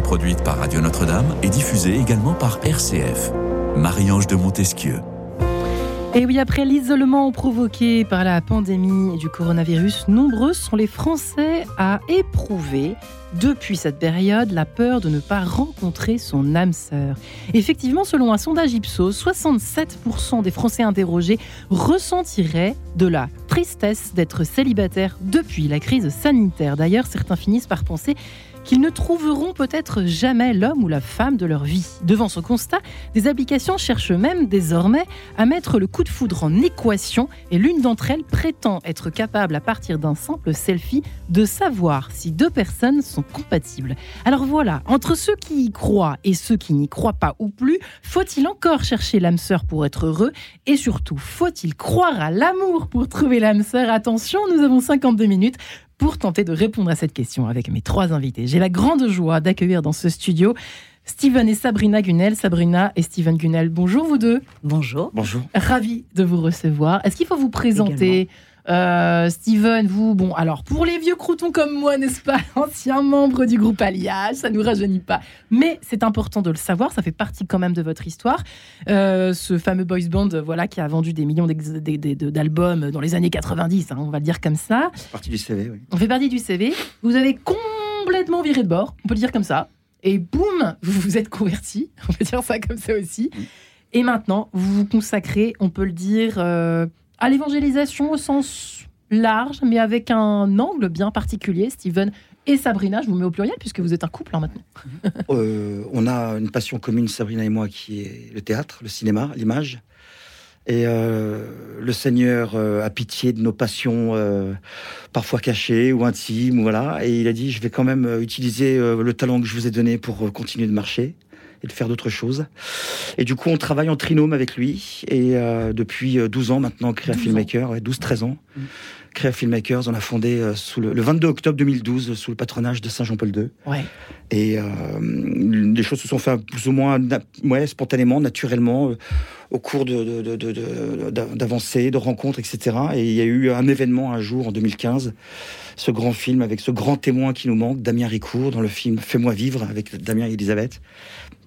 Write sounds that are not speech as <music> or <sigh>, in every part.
produite par Radio Notre-Dame et diffusée également par RCF. Marie-Ange de Montesquieu. Et oui, après l'isolement provoqué par la pandémie du coronavirus, nombreux sont les Français à éprouver depuis cette période la peur de ne pas rencontrer son âme sœur. Effectivement, selon un sondage Ipsos, 67% des Français interrogés ressentiraient de la tristesse d'être célibataire depuis la crise sanitaire. D'ailleurs, certains finissent par penser qu'ils ne trouveront peut-être jamais l'homme ou la femme de leur vie. Devant ce constat, des applications cherchent même désormais à mettre le coup de foudre en équation et l'une d'entre elles prétend être capable à partir d'un simple selfie de savoir si deux personnes sont compatibles. Alors voilà, entre ceux qui y croient et ceux qui n'y croient pas ou plus, faut-il encore chercher l'âme sœur pour être heureux et surtout faut-il croire à l'amour pour trouver l'âme sœur? Attention, nous avons 52 minutes pour tenter de répondre à cette question avec mes trois invités. J'ai la grande joie d'accueillir dans ce studio Steven et Sabrina Gunel. Sabrina et Steven Gunel, bonjour vous deux. Bonjour. Bonjour. Ravi de vous recevoir. Est-ce qu'il faut vous présenter euh, Steven, vous, bon, alors pour les vieux croutons comme moi, n'est-ce pas, <laughs> ancien membre du groupe Alliage, ça nous rajeunit pas. Mais c'est important de le savoir, ça fait partie quand même de votre histoire. Euh, ce fameux boys band, voilà, qui a vendu des millions d'albums dans les années 90, hein, on va le dire comme ça. On fait partie du CV, oui. On fait partie du CV. Vous avez complètement viré de bord, on peut le dire comme ça. Et boum, vous vous êtes converti, <laughs> on peut dire ça comme ça aussi. Et maintenant, vous vous consacrez, on peut le dire. Euh, à l'évangélisation au sens large, mais avec un angle bien particulier. Steven et Sabrina, je vous mets au pluriel puisque vous êtes un couple hein, maintenant. <laughs> Euh, on a une passion commune, Sabrina et moi, qui est le théâtre, le cinéma, l'image. Et euh, le Seigneur euh, a pitié de nos passions parfois cachées ou intimes, voilà. Et il a dit, je vais quand même utiliser le talent que je vous ai donné pour continuer de marcher et de faire d'autres choses. Et du coup, on travaille en trinôme avec lui. Et euh, depuis 12 euh, ans maintenant, Créa Filmmaker, 12-13 ans. Mm. Créa Filmmakers, on a fondé euh, sous le, 22 octobre 2012 sous le patronage de Saint-Jean-Paul II. Ouais. Et les choses se sont faites plus ou moins ouais, spontanément, naturellement, au cours d'avancées, de, de, rencontres, etc. Et il y a eu un événement un jour en 2015, ce grand film avec ce grand témoin qui nous manque, Damien Ricourt, dans le film Fais-moi vivre avec Damien et Elisabeth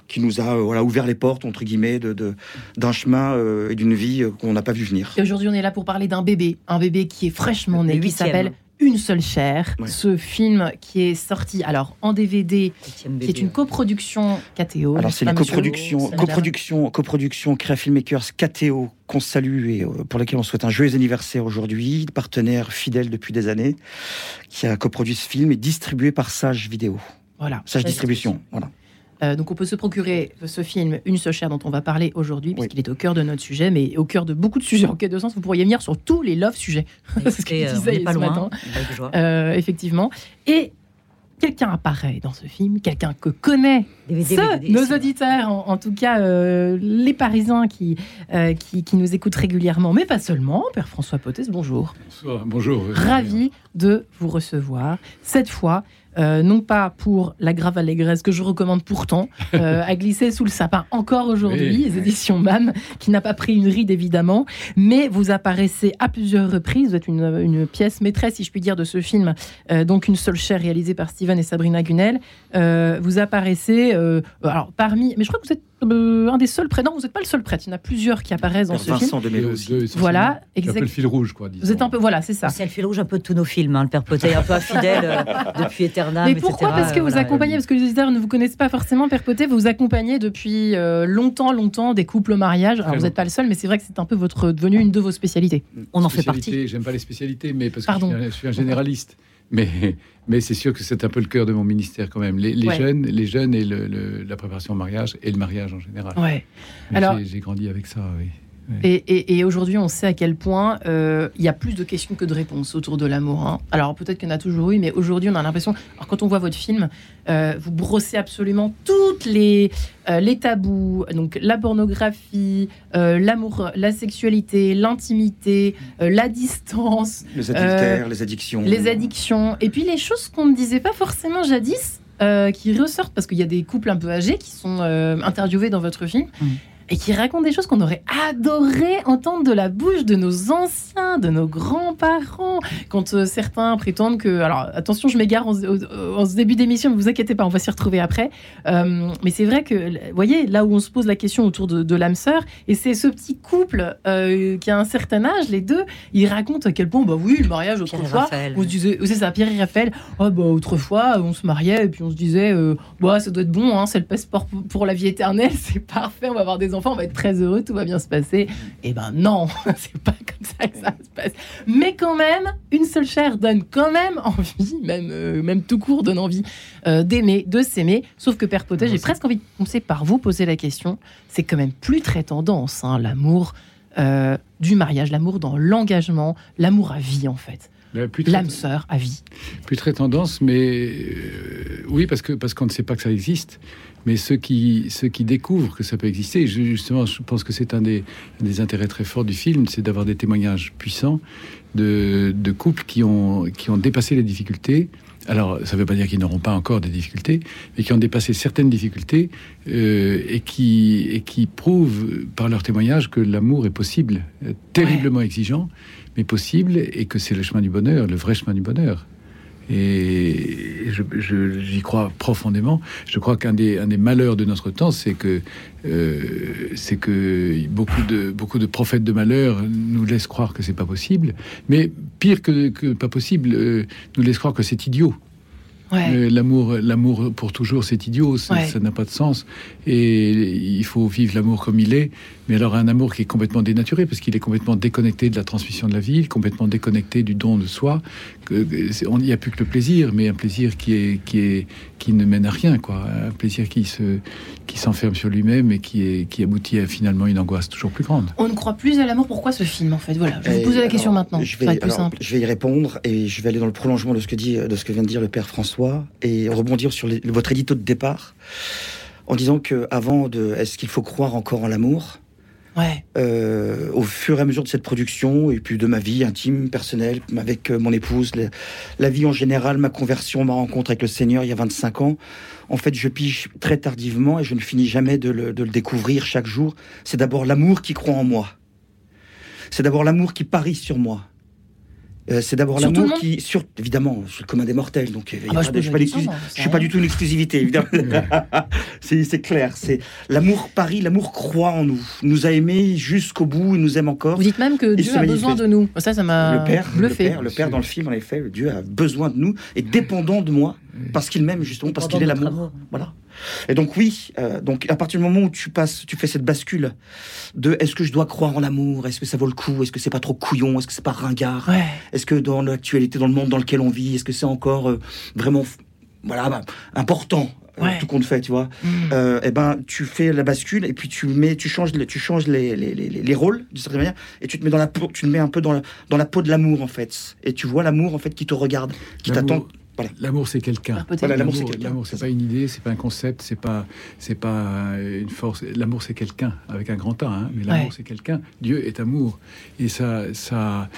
qui nous a euh, voilà, ouvert les portes, entre guillemets, d'un de, d'un chemin euh, et d'une vie euh, qu'on n'a pas vu venir. Et aujourd'hui, on est là pour parler d'un bébé, un bébé qui est fraîchement né, qui s'appelle une seule chair. Ce film qui est sorti alors en DVD, qui est une coproduction KTO. Alors c'est une coproduction, coproduction, coproduction Créa Filmmakers KTO qu'on salue et pour laquelle on souhaite un joyeux anniversaire aujourd'hui, partenaire fidèle depuis des années, qui a coproduit ce film et distribué par Sage Vidéo. Voilà. Sage Distribution. Voilà. Euh, donc on peut se procurer ce film Une seule chair dont on va parler aujourd'hui, puisqu'il est au cœur de notre sujet, mais au cœur de beaucoup de sujets en quête de sens. Vous pourriez venir sur tous les love sujets. C'est ce qu'il disait pas ce loin, euh, effectivement. Et quelqu'un apparaît dans ce film, quelqu'un que connaît nos auditeurs, en, tout cas euh, les Parisiens qui, qui, qui, nous écoutent régulièrement, mais pas seulement. Père François Potès, bonjour. Bonsoir, bonjour. Ravi de vous recevoir. Cette fois, euh, non pas pour la grave allégresse que je recommande pourtant <laughs> euh, à glisser sous le sapin encore aujourd'hui, les éditions MAM, qui n'a pas pris une ride évidemment, mais vous apparaissez à plusieurs reprises, vous êtes une, pièce maîtresse, si je puis dire, de ce film, euh, donc une seule chair réalisée par Steven et Sabrina Gunel. vous apparaissez, alors parmi, mais je crois que vous êtes un des seuls prêtres. Non, vous n'êtes pas le seul prêtre. Il y en a plusieurs qui apparaissent dans ce film. De aussi. voilà, exactement. le fil rouge, quoi. Vous êtes un peu, voilà, c'est ça. C'est le fil rouge un peu de tous nos films. Hein, le Père Potet, un peu fidèle <laughs> depuis éternellement. Mais pourquoi Parce que vous accompagnez, parce que les auditeurs ne vous connaissent pas forcément, Père Potet, vous accompagnez depuis euh, longtemps, longtemps des couples au mariage. Alors vous n'êtes pas le seul, mais c'est vrai que c'est un peu votre devenu une de vos spécialités. On en fait partie. J'aime pas les spécialités, mais parce que je suis, un, généraliste. Mais, mais c'est sûr que c'est un peu le cœur de mon ministère quand même. Les, jeunes, les jeunes et le, la préparation au mariage et le mariage en général. Ouais. Alors j'ai grandi avec ça, oui. Et, aujourd'hui, on sait à quel point euh, il y a plus de questions que de réponses autour de l'amour. Hein. Alors peut-être qu'il y en a toujours eu, mais aujourd'hui, on a l'impression. Alors quand on voit votre film, euh, vous brossez absolument toutes les euh, les tabous, donc la pornographie, l'amour, la sexualité, l'intimité, la distance, les adultères, les addictions, les addictions, et puis les choses qu'on ne disait pas forcément jadis. qui ressortent parce qu'il y a des couples un peu âgés qui sont interviewés dans votre film. Mmh. Et qui raconte des choses qu'on aurait adoré entendre de la bouche de nos anciens, de nos grands-parents. Quand euh, certains prétendent que. Alors, attention, je m'égare en, ce début d'émission, ne vous inquiétez pas, on va s'y retrouver après. Euh, mais c'est vrai que, vous voyez, là où on se pose la question autour de, l'âme sœur, et c'est ce petit couple euh, qui a un certain âge, les deux, ils racontent à quel point, bah oui, le mariage autrefois, on se disait, c'est ça, Pierre et Raphaël, oh, bah autrefois, on se mariait et puis on se disait, bah ça doit être bon, hein, c'est le passeport pour la vie éternelle, <laughs> c'est parfait, on va avoir des enfants, on va être très heureux, tout va bien se passer. Et eh ben non, <laughs> c'est pas comme ça que ça se passe. Mais quand même, une seule chair donne quand même envie, même, euh, même tout court donne envie euh, d'aimer, de s'aimer. Sauf que Père Potet, j'ai presque envie de commencer par vous poser la question. C'est quand même plus très tendance, hein, l'amour euh, du mariage, l'amour dans l'engagement, l'amour à vie en fait. L'âme sœur à vie. Plus très tendance, mais oui, parce que parce qu'on ne sait pas que ça existe. Mais ceux qui, ceux qui découvrent que ça peut exister, justement, je pense que c'est un des, des, intérêts très forts du film, c'est d'avoir des témoignages puissants de, de, couples qui ont, qui ont dépassé les difficultés. Alors, ça ne veut pas dire qu'ils n'auront pas encore des difficultés, mais qui ont dépassé certaines difficultés euh, et, qui, et qui prouvent par leur témoignage que l'amour est possible, terriblement exigeant, mais possible, et que c'est le chemin du bonheur, le vrai chemin du bonheur. Et j'y crois profondément. Je crois qu'un des, un des malheurs de notre temps, c'est que, euh, c'est que beaucoup, de, beaucoup de prophètes de malheur nous laissent croire que c'est pas possible. Mais pire que, que pas possible, euh, nous laissent croire que c'est idiot. Euh, l'amour, l'amour pour toujours, c'est idiot, ça n'a pas de sens. Et il faut vivre l'amour comme il est, mais alors un amour qui est complètement dénaturé, parce qu'il est complètement déconnecté de la transmission de la vie, complètement déconnecté du don de soi. Il n'y a plus que le plaisir, mais un plaisir qui est qui est qui ne mène à rien, quoi. Un plaisir qui se qui s'enferme sur lui-même et qui est qui aboutit à finalement une angoisse toujours plus grande. On ne croit plus à l'amour. Pourquoi ce film, en fait? Voilà. Je vais vous poser la question maintenant. Je vais, je vais y répondre et je vais aller dans le prolongement de ce que dit de ce que vient de dire le père François et rebondir sur votre édito de départ en disant que avant de est-ce qu'il faut croire encore en l'amour? Ouais. Euh, au fur et à mesure de cette production et puis de ma vie intime, personnelle, avec euh, mon épouse, la, vie en général, ma conversion, ma rencontre avec le Seigneur il y a 25 ans, en fait, je pige très tardivement et je ne finis jamais de le découvrir chaque jour. C'est d'abord l'amour qui croit en moi. C'est d'abord l'amour qui parie sur moi. Euh, c'est d'abord l'amour qui, sur, évidemment, je suis le commun des mortels, donc euh, ah bah, je ne suis pas du tout une exclusivité, évidemment. <laughs> c'est clair. C'est l'amour Paris, l'amour croit en nous, nous a aimés jusqu'au bout, il nous aime encore. Vous dites même que Dieu a besoin de nous. Ça, ça m'a le père, Le père, le père dans le film, en effet, Dieu a besoin de nous et dépendant de moi parce qu'il m'aime justement, parce qu'il est l'amour. Voilà. Et donc oui, euh, donc à partir du moment où tu passes, tu fais cette bascule de est-ce que je dois croire en l'amour, est-ce que ça vaut le coup, est-ce que c'est pas trop couillon, est-ce que c'est pas ringard, est-ce que dans l'actualité, dans le monde dans lequel on vit, est-ce que c'est encore euh, vraiment voilà bah, important euh, tout compte fait, tu vois? Mm. et eh ben, tu fais la bascule et puis tu mets, tu changes, tu changes les, les, les, les rôles d'une certaine manière et tu te mets dans la peau, tu te mets un peu dans la, dans la peau de l'amour en fait. Et tu vois l'amour en fait qui te regarde, qui t'attend L'amour, c'est quelqu'un. l'amour, c'est pas une idée, c'est pas un concept, c'est pas, c'est pas une force. L'amour, c'est quelqu'un avec un grand A. Hein, mais l'amour, c'est quelqu'un. Dieu est amour, et ça, ça,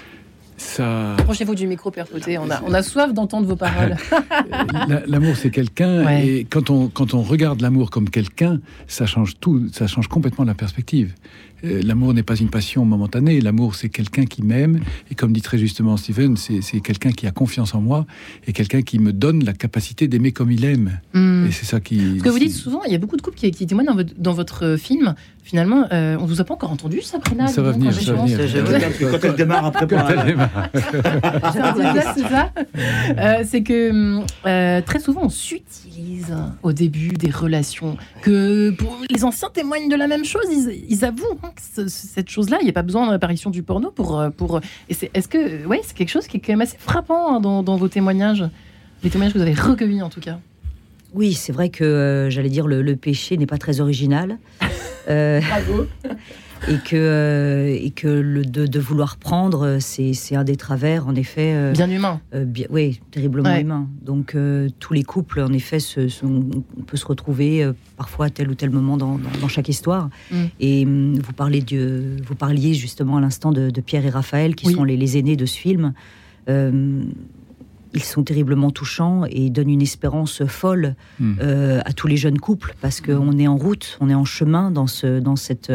ça. Approchez-vous du micro, Père On a, on a soif d'entendre vos paroles. <laughs> l'amour, c'est quelqu'un, et quand on, quand on regarde l'amour comme quelqu'un, ça change tout, ça change complètement la perspective. Euh, l'amour n'est pas une passion momentanée. L'amour, c'est quelqu'un qui m'aime. Et comme dit très justement Steven, c'est quelqu'un qui a confiance en moi et quelqu'un qui me donne la capacité d'aimer comme il aime. Hmm. Et c'est ça qui. Ce que vous dites souvent, il y a beaucoup de couples qui, témoignent dans votre, dans votre film. Finalement, euh, on vous a pas encore entendu, Sabrina Ça va venir, ça va venir. Quand elle démarre après, quand elle démarre. <laughs> c'est ça. <laughs> Euh, c'est que euh, très souvent, on s'utilise au début des relations. Que pour les anciens témoignent de la même chose. Ils, ils avouent hein, cette chose-là. Il n'y a pas besoin de l'apparition du porno pour. Pour est-ce que. Ouais, c'est quelque chose qui est quand même assez frappant hein, dans, vos témoignages. Les témoignages que vous avez recueillis, en tout cas. Oui, c'est vrai que, euh, j'allais dire, le, péché n'est pas très original. <laughs> Euh, Bravo <laughs> et que, euh, et que le, de, vouloir prendre, c'est un des travers, en effet. Euh, bien humain. Euh, oui, terriblement humain. Donc, tous les couples, en effet, se, on peut se retrouver parfois à tel ou tel moment dans, dans, chaque histoire. Mm. Et vous, parlez de, vous parliez justement à l'instant de, Pierre et Raphaël, qui sont les, les, aînés de ce film ils sont terriblement touchants et donnent une espérance folle hmm. à tous les jeunes couples parce qu'on est en route, on est en chemin dans ce, dans cette,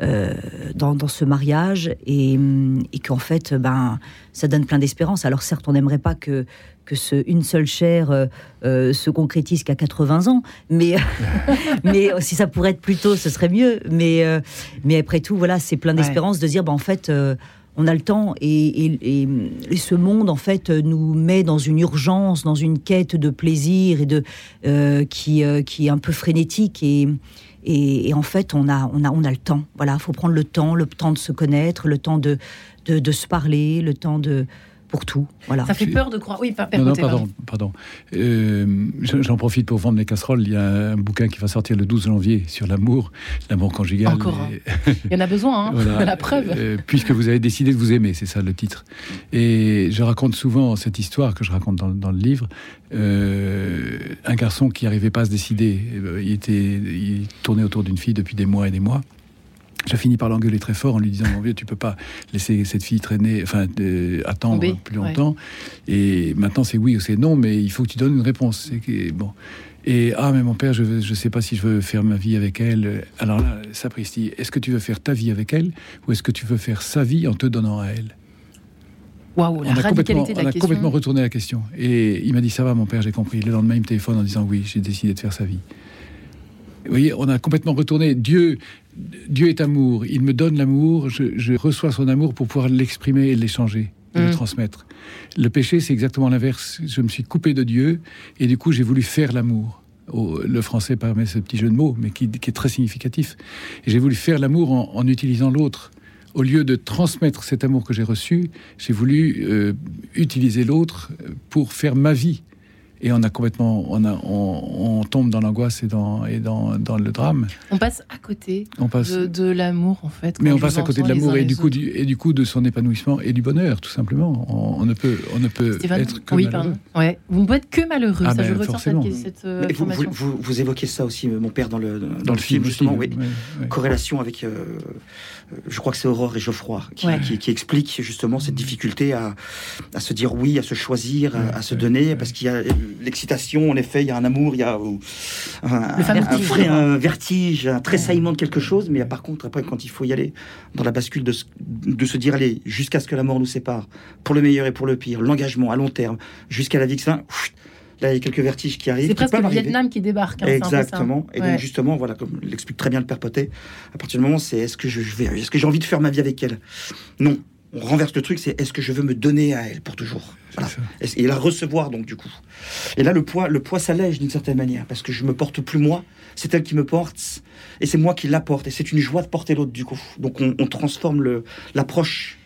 dans, dans, ce mariage et, et qu'en fait, ben, ça donne plein d'espérance. Alors certes, on n'aimerait pas que que ce une seule chair euh, euh, se concrétise qu'à 80 ans, mais <laughs> <laughs> mais si ça pourrait être plus tôt, ce serait mieux. Mais euh, mais après tout, voilà, c'est plein d'espérance de dire, bah, en fait. On a le temps et, ce monde en fait nous met dans une urgence, dans une quête de plaisir et de qui qui est un peu frénétique et, et, en fait on a on a on a le temps. Voilà, faut prendre le temps, le temps de se connaître, le temps de, de se parler, le temps de pour tout. Voilà. Ça fait peur de croire. Oui, non, non, pardon, pardon. Euh, j'en profite pour vendre mes casseroles. Il y a un bouquin qui va sortir le 12 janvier sur l'amour, l'amour conjugal. Encore. <laughs> Il y en a besoin, hein <laughs> la preuve. Euh, puisque vous avez décidé de vous aimer, c'est ça le titre. Et je raconte souvent cette histoire que je raconte dans, le livre. Euh, un garçon qui n'arrivait pas à se décider. Il était, il tournait autour d'une fille depuis des mois et des mois. J'ai fini par l'engueuler très fort en lui disant Mon vieux, tu peux pas laisser cette fille traîner, enfin, attendre plus longtemps. Et maintenant, c'est oui ou c'est non, mais il faut que tu donnes une réponse. bon. Et ah, mais mon père, je ne sais pas si je veux faire ma vie avec elle. Alors là, sapristi, est-ce que tu veux faire ta vie avec elle ou est-ce que tu veux faire sa vie en te donnant à elle? Waouh, la radicalité de la on a complètement retourné la question. Et il m'a dit Ça va, mon père, j'ai compris. Le lendemain, il me téléphone en disant Oui, j'ai décidé de faire sa vie. Vous voyez, on a complètement retourné. Dieu, Dieu est amour. Il me donne l'amour. Je, reçois son amour pour pouvoir l'exprimer et l'échanger, et le mm. transmettre. Le péché, c'est exactement l'inverse. Je me suis coupé de Dieu et du coup, j'ai voulu faire l'amour. le français permet ce petit jeu de mots, mais qui, est très significatif. Et j'ai voulu faire l'amour en, utilisant l'autre. Au lieu de transmettre cet amour que j'ai reçu, j'ai voulu euh, utiliser l'autre pour faire ma vie et on a complètement, on, a, on, tombe dans l'angoisse et dans, et dans, dans, le drame. On passe à côté on passe, de, l'amour en fait. Mais on passe à côté de l'amour et du coup du, et du coup de son épanouissement et du bonheur tout simplement. On, ne peut, on ne peut être que malheureux. Ouais. Vous ne pouvez être que malheureux. Ah ça, ben, je retiens cette, cette euh, vous, vous, évoquez ça aussi, mon père dans le dans, le, film, justement, oui. Corrélation avec. Euh, je crois que c'est Aurore et Geoffroy qui, qui, explique justement cette difficulté à, à, se dire oui, à se choisir, à, à se donner, parce qu'il y a l'excitation, en effet, il y a un amour, il y a un, vertige, un tressaillement de quelque chose, mais par contre, après, quand il faut y aller dans la bascule de, de se dire, allez, jusqu'à ce que la mort nous sépare, pour le meilleur et pour le pire, l'engagement à long terme, jusqu'à la vie que ça, là, il y a quelques vertiges qui arrivent. C'est presque le Vietnam qui débarque. Hein, Exactement. Et donc, justement, voilà, comme l'explique très bien le père Potet, à partir du moment, c'est est-ce que je vais, est-ce que j'ai envie de faire ma vie avec elle? Non on renverse le truc, c'est est-ce que je veux me donner à elle pour toujours? Et la recevoir donc du coup. Et là le poids, le poids s'allège d'une certaine manière parce que je me porte plus moi, c'est elle qui me porte et c'est moi qui la porte et c'est une joie de porter l'autre du coup. Donc on, transforme le l'approche.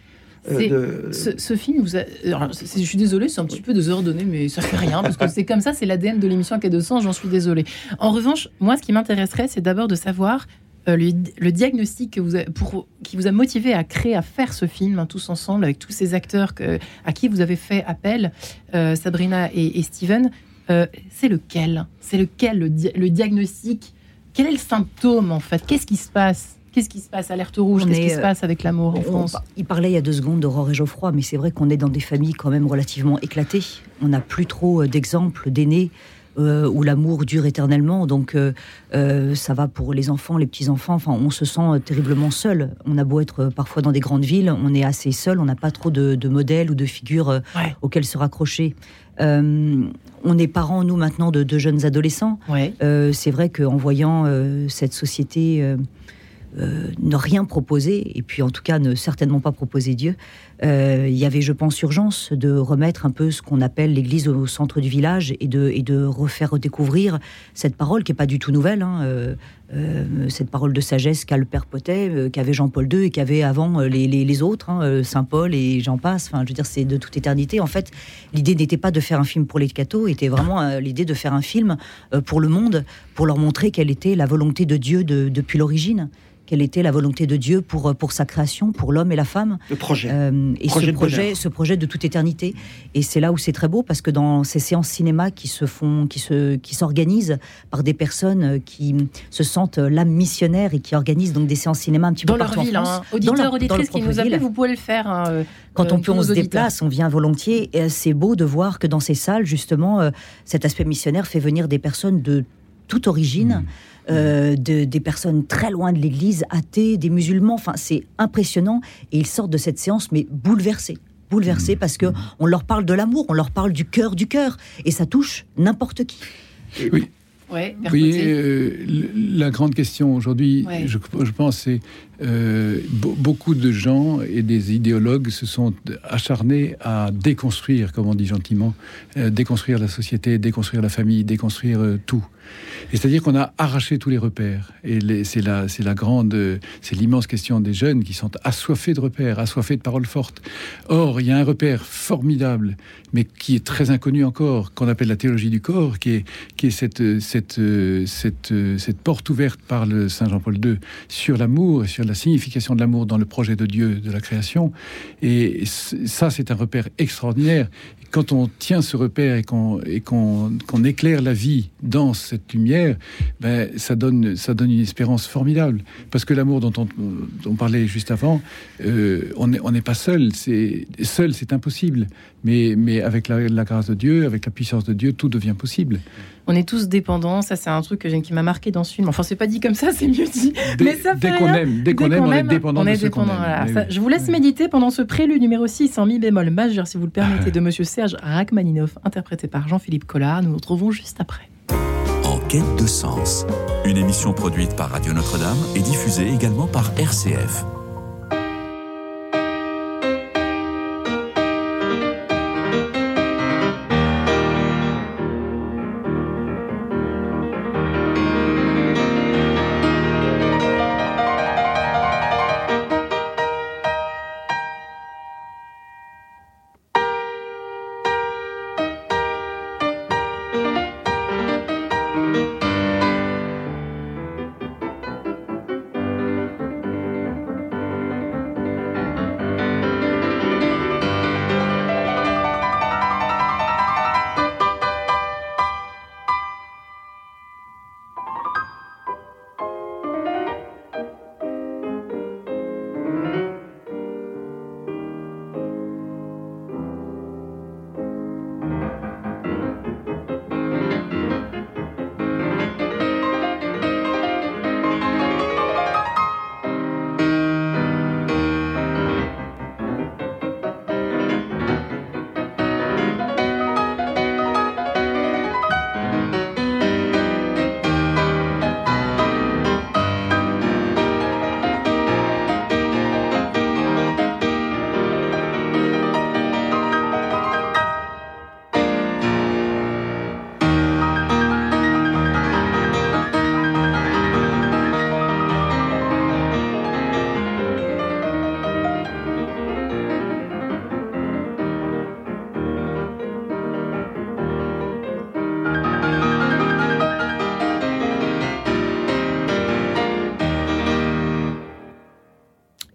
Euh, ce, film, vous je suis désolée, c'est un petit peu désordonné, mais ça fait rien, parce que c'est comme ça, c'est l'ADN de l'émission de 200 j'en suis désolée. En revanche, moi, ce qui m'intéresserait, c'est d'abord de savoir euh, le, diagnostic que vous pour, qui vous a motivé à créer, à faire ce film hein, tous ensemble avec tous ces acteurs que, à qui vous avez fait appel, euh, Sabrina et, Steven, c'est lequel? C'est lequel le, diagnostic? Quel est le symptôme en fait? Qu'est-ce qui se passe? Qu'est-ce qui se passe? Alerte rouge, qu'est-ce qui se passe avec l'amour en France? Il parlait il y a deux secondes d'Aurore et Geoffroy, mais c'est vrai qu'on est dans des familles quand même relativement éclatées. On n'a plus trop d'exemples d'aînés euh, où l'amour dure éternellement. Donc euh, euh, ça va pour les enfants, les petits-enfants. Enfin, on se sent terriblement seul. On a beau être parfois dans des grandes villes, on est assez seul, on n'a pas trop de, modèles ou de figures auxquelles se raccrocher. on est parents, nous, maintenant, de, jeunes adolescents. c'est vrai qu'en voyant cette société euh, ne rien proposer, et puis en tout cas ne certainement pas proposer Dieu, euh, il y avait, je pense, urgence de remettre un peu ce qu'on appelle l'Église au centre du village et de, et de refaire redécouvrir cette parole qui n'est pas du tout nouvelle, hein, euh, cette parole de sagesse qu'a le Père Potet, qu'avait Jean-Paul II et qu'avait avant les, les, autres, hein, Saint Paul et j'en passe. Enfin, je veux dire, c'est de toute éternité. En fait, l'idée n'était pas de faire un film pour les cathos, était vraiment l'idée de faire un film pour le monde, pour leur montrer quelle était la volonté de Dieu depuis l'origine quelle était la volonté de Dieu pour, pour sa création, pour l'homme et la femme. Le projet. Euh, et Projet ce projet, bonheur. ce projet de toute éternité. Et c'est là où c'est très beau parce que dans ces séances cinéma qui se font, qui se, qui s'organisent par des personnes euh, qui se sentent euh, l'âme missionnaire et qui organisent donc des séances cinéma un petit Dans peu leur partout en ville, France. hein. Dans auditeurs, leur- dans leur auditrices qui nous appellent, vous pouvez le faire. hein, euh, Quand euh, on peut, on se auditeurs. déplace, on vient volontiers. Et euh, c'est beau de voir que dans ces salles, justement, euh, cet aspect missionnaire fait venir des personnes de toute origine, euh, de- des personnes très loin de l'Église, athées, des musulmans. Enfin, c'est impressionnant. Et ils sortent de cette séance, mais bouleversés. Bouleversés parce que on leur parle de l'amour, on leur parle du cœur du cœur. Et ça touche n'importe qui. Oui, Ouais, Oui, Bercoté. euh, la grande question aujourd'hui, Ouais. je, je pense, c'est euh, be- beaucoup de gens et des idéologues se sont acharnés à déconstruire, comme on dit gentiment, euh, déconstruire la société, déconstruire la famille, déconstruire euh, tout. C'est-à-dire qu'on a arraché tous les repères. Et c'est la, la grande, c'est l'immense question des jeunes qui sont assoiffés de repères, assoiffés de paroles fortes. Or, il y a un repère formidable, mais qui est très inconnu encore, qu'on appelle la théologie du corps, qui est, qui est cette, cette, cette, cette porte ouverte par le Saint Jean-Paul II sur l'amour et sur la signification de l'amour dans le projet de Dieu de la création. Et ça, c'est un repère extraordinaire. Quand on tient ce repère et qu'on qu'on éclaire la vie dans cette lumière, ben, ça, donne, ça donne une espérance formidable. Parce que l'amour dont on, parlait juste avant, euh, on n'est on pas seul. Seul, c'est impossible. Mais, mais avec la, la grâce de Dieu, avec la puissance de Dieu, tout devient possible. On est tous dépendants. Ça, c'est un truc que qui m'a marqué dans ce film. Enfin, c'est pas dit comme ça, c'est mieux dit. Dès, Mais ça dès qu'on aime, dès qu'on aime, on est dépendant on de est ce qu'on dépendant, aime. voilà. Mais Ça, oui. je vous laisse méditer pendant ce prélude numéro 6 en mi bémol majeur, si vous le permettez, de Monsieur Serge Rachmaninoff, interprété par Jean-Philippe Collard. Nous nous retrouvons juste après. En quête de sens. Une émission produite par Radio Notre-Dame et diffusée également par RCF.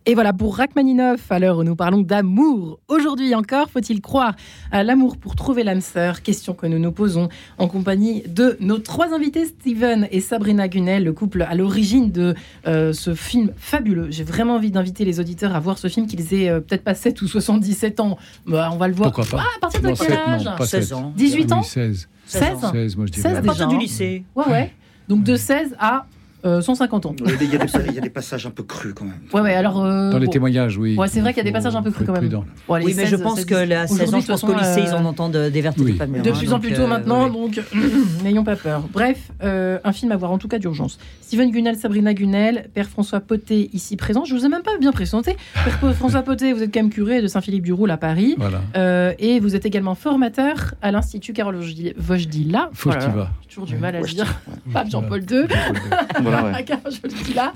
Et voilà pour Rachmaninoff, à l'heure où nous parlons d'amour. Aujourd'hui encore, faut-il croire à l'amour pour trouver l'âme sœur? Question que nous nous posons en compagnie de nos trois invités, Steven et Sabrina Gunel, le couple à l'origine de euh, ce film fabuleux. J'ai vraiment envie d'inviter les auditeurs à voir ce film, qu'ils aient euh, peut-être pas 7 ou 77 ans. Bah, on va le voir. Pourquoi pas? Ah, à partir de Non, quel âge non, pas 16 sept. ans. 18 ans? Oui, 16. 16 16, moi je dirais. 16 À partir du lycée. Ouais, ouais. Donc de 16 à euh, 150 ans. Il y, a des, il y a passages un peu crus quand même. Ouais, ouais, alors. euh, Dans les bon. témoignages, oui. Ouais, c'est vrai qu'il y a des passages un peu crus quand même. Bon, mais je 16, pense 16, que à 16 ans, je pense qu'au lycée, ils en euh, entendent des vertus oui. de pas mûres, De hein, plus en donc, plus tôt euh, maintenant, donc <clears throat> n'ayons pas peur. Bref, euh, un film à voir en tout cas d'urgence. Steven Gunel, Sabrina Gunel, Père François Poté ici présent. Je vous ai même pas bien présenté. Père François Poté, vous êtes quand même curé de Saint-Philippe-du-Roule à Paris. Voilà. Euh, et vous êtes également formateur à l'Institut Carole Vojdila. Faustiva. Toujours du mal à je dire. Pape Jean-Paul II. <laughs> Voilà, ouais. Car je le dis là.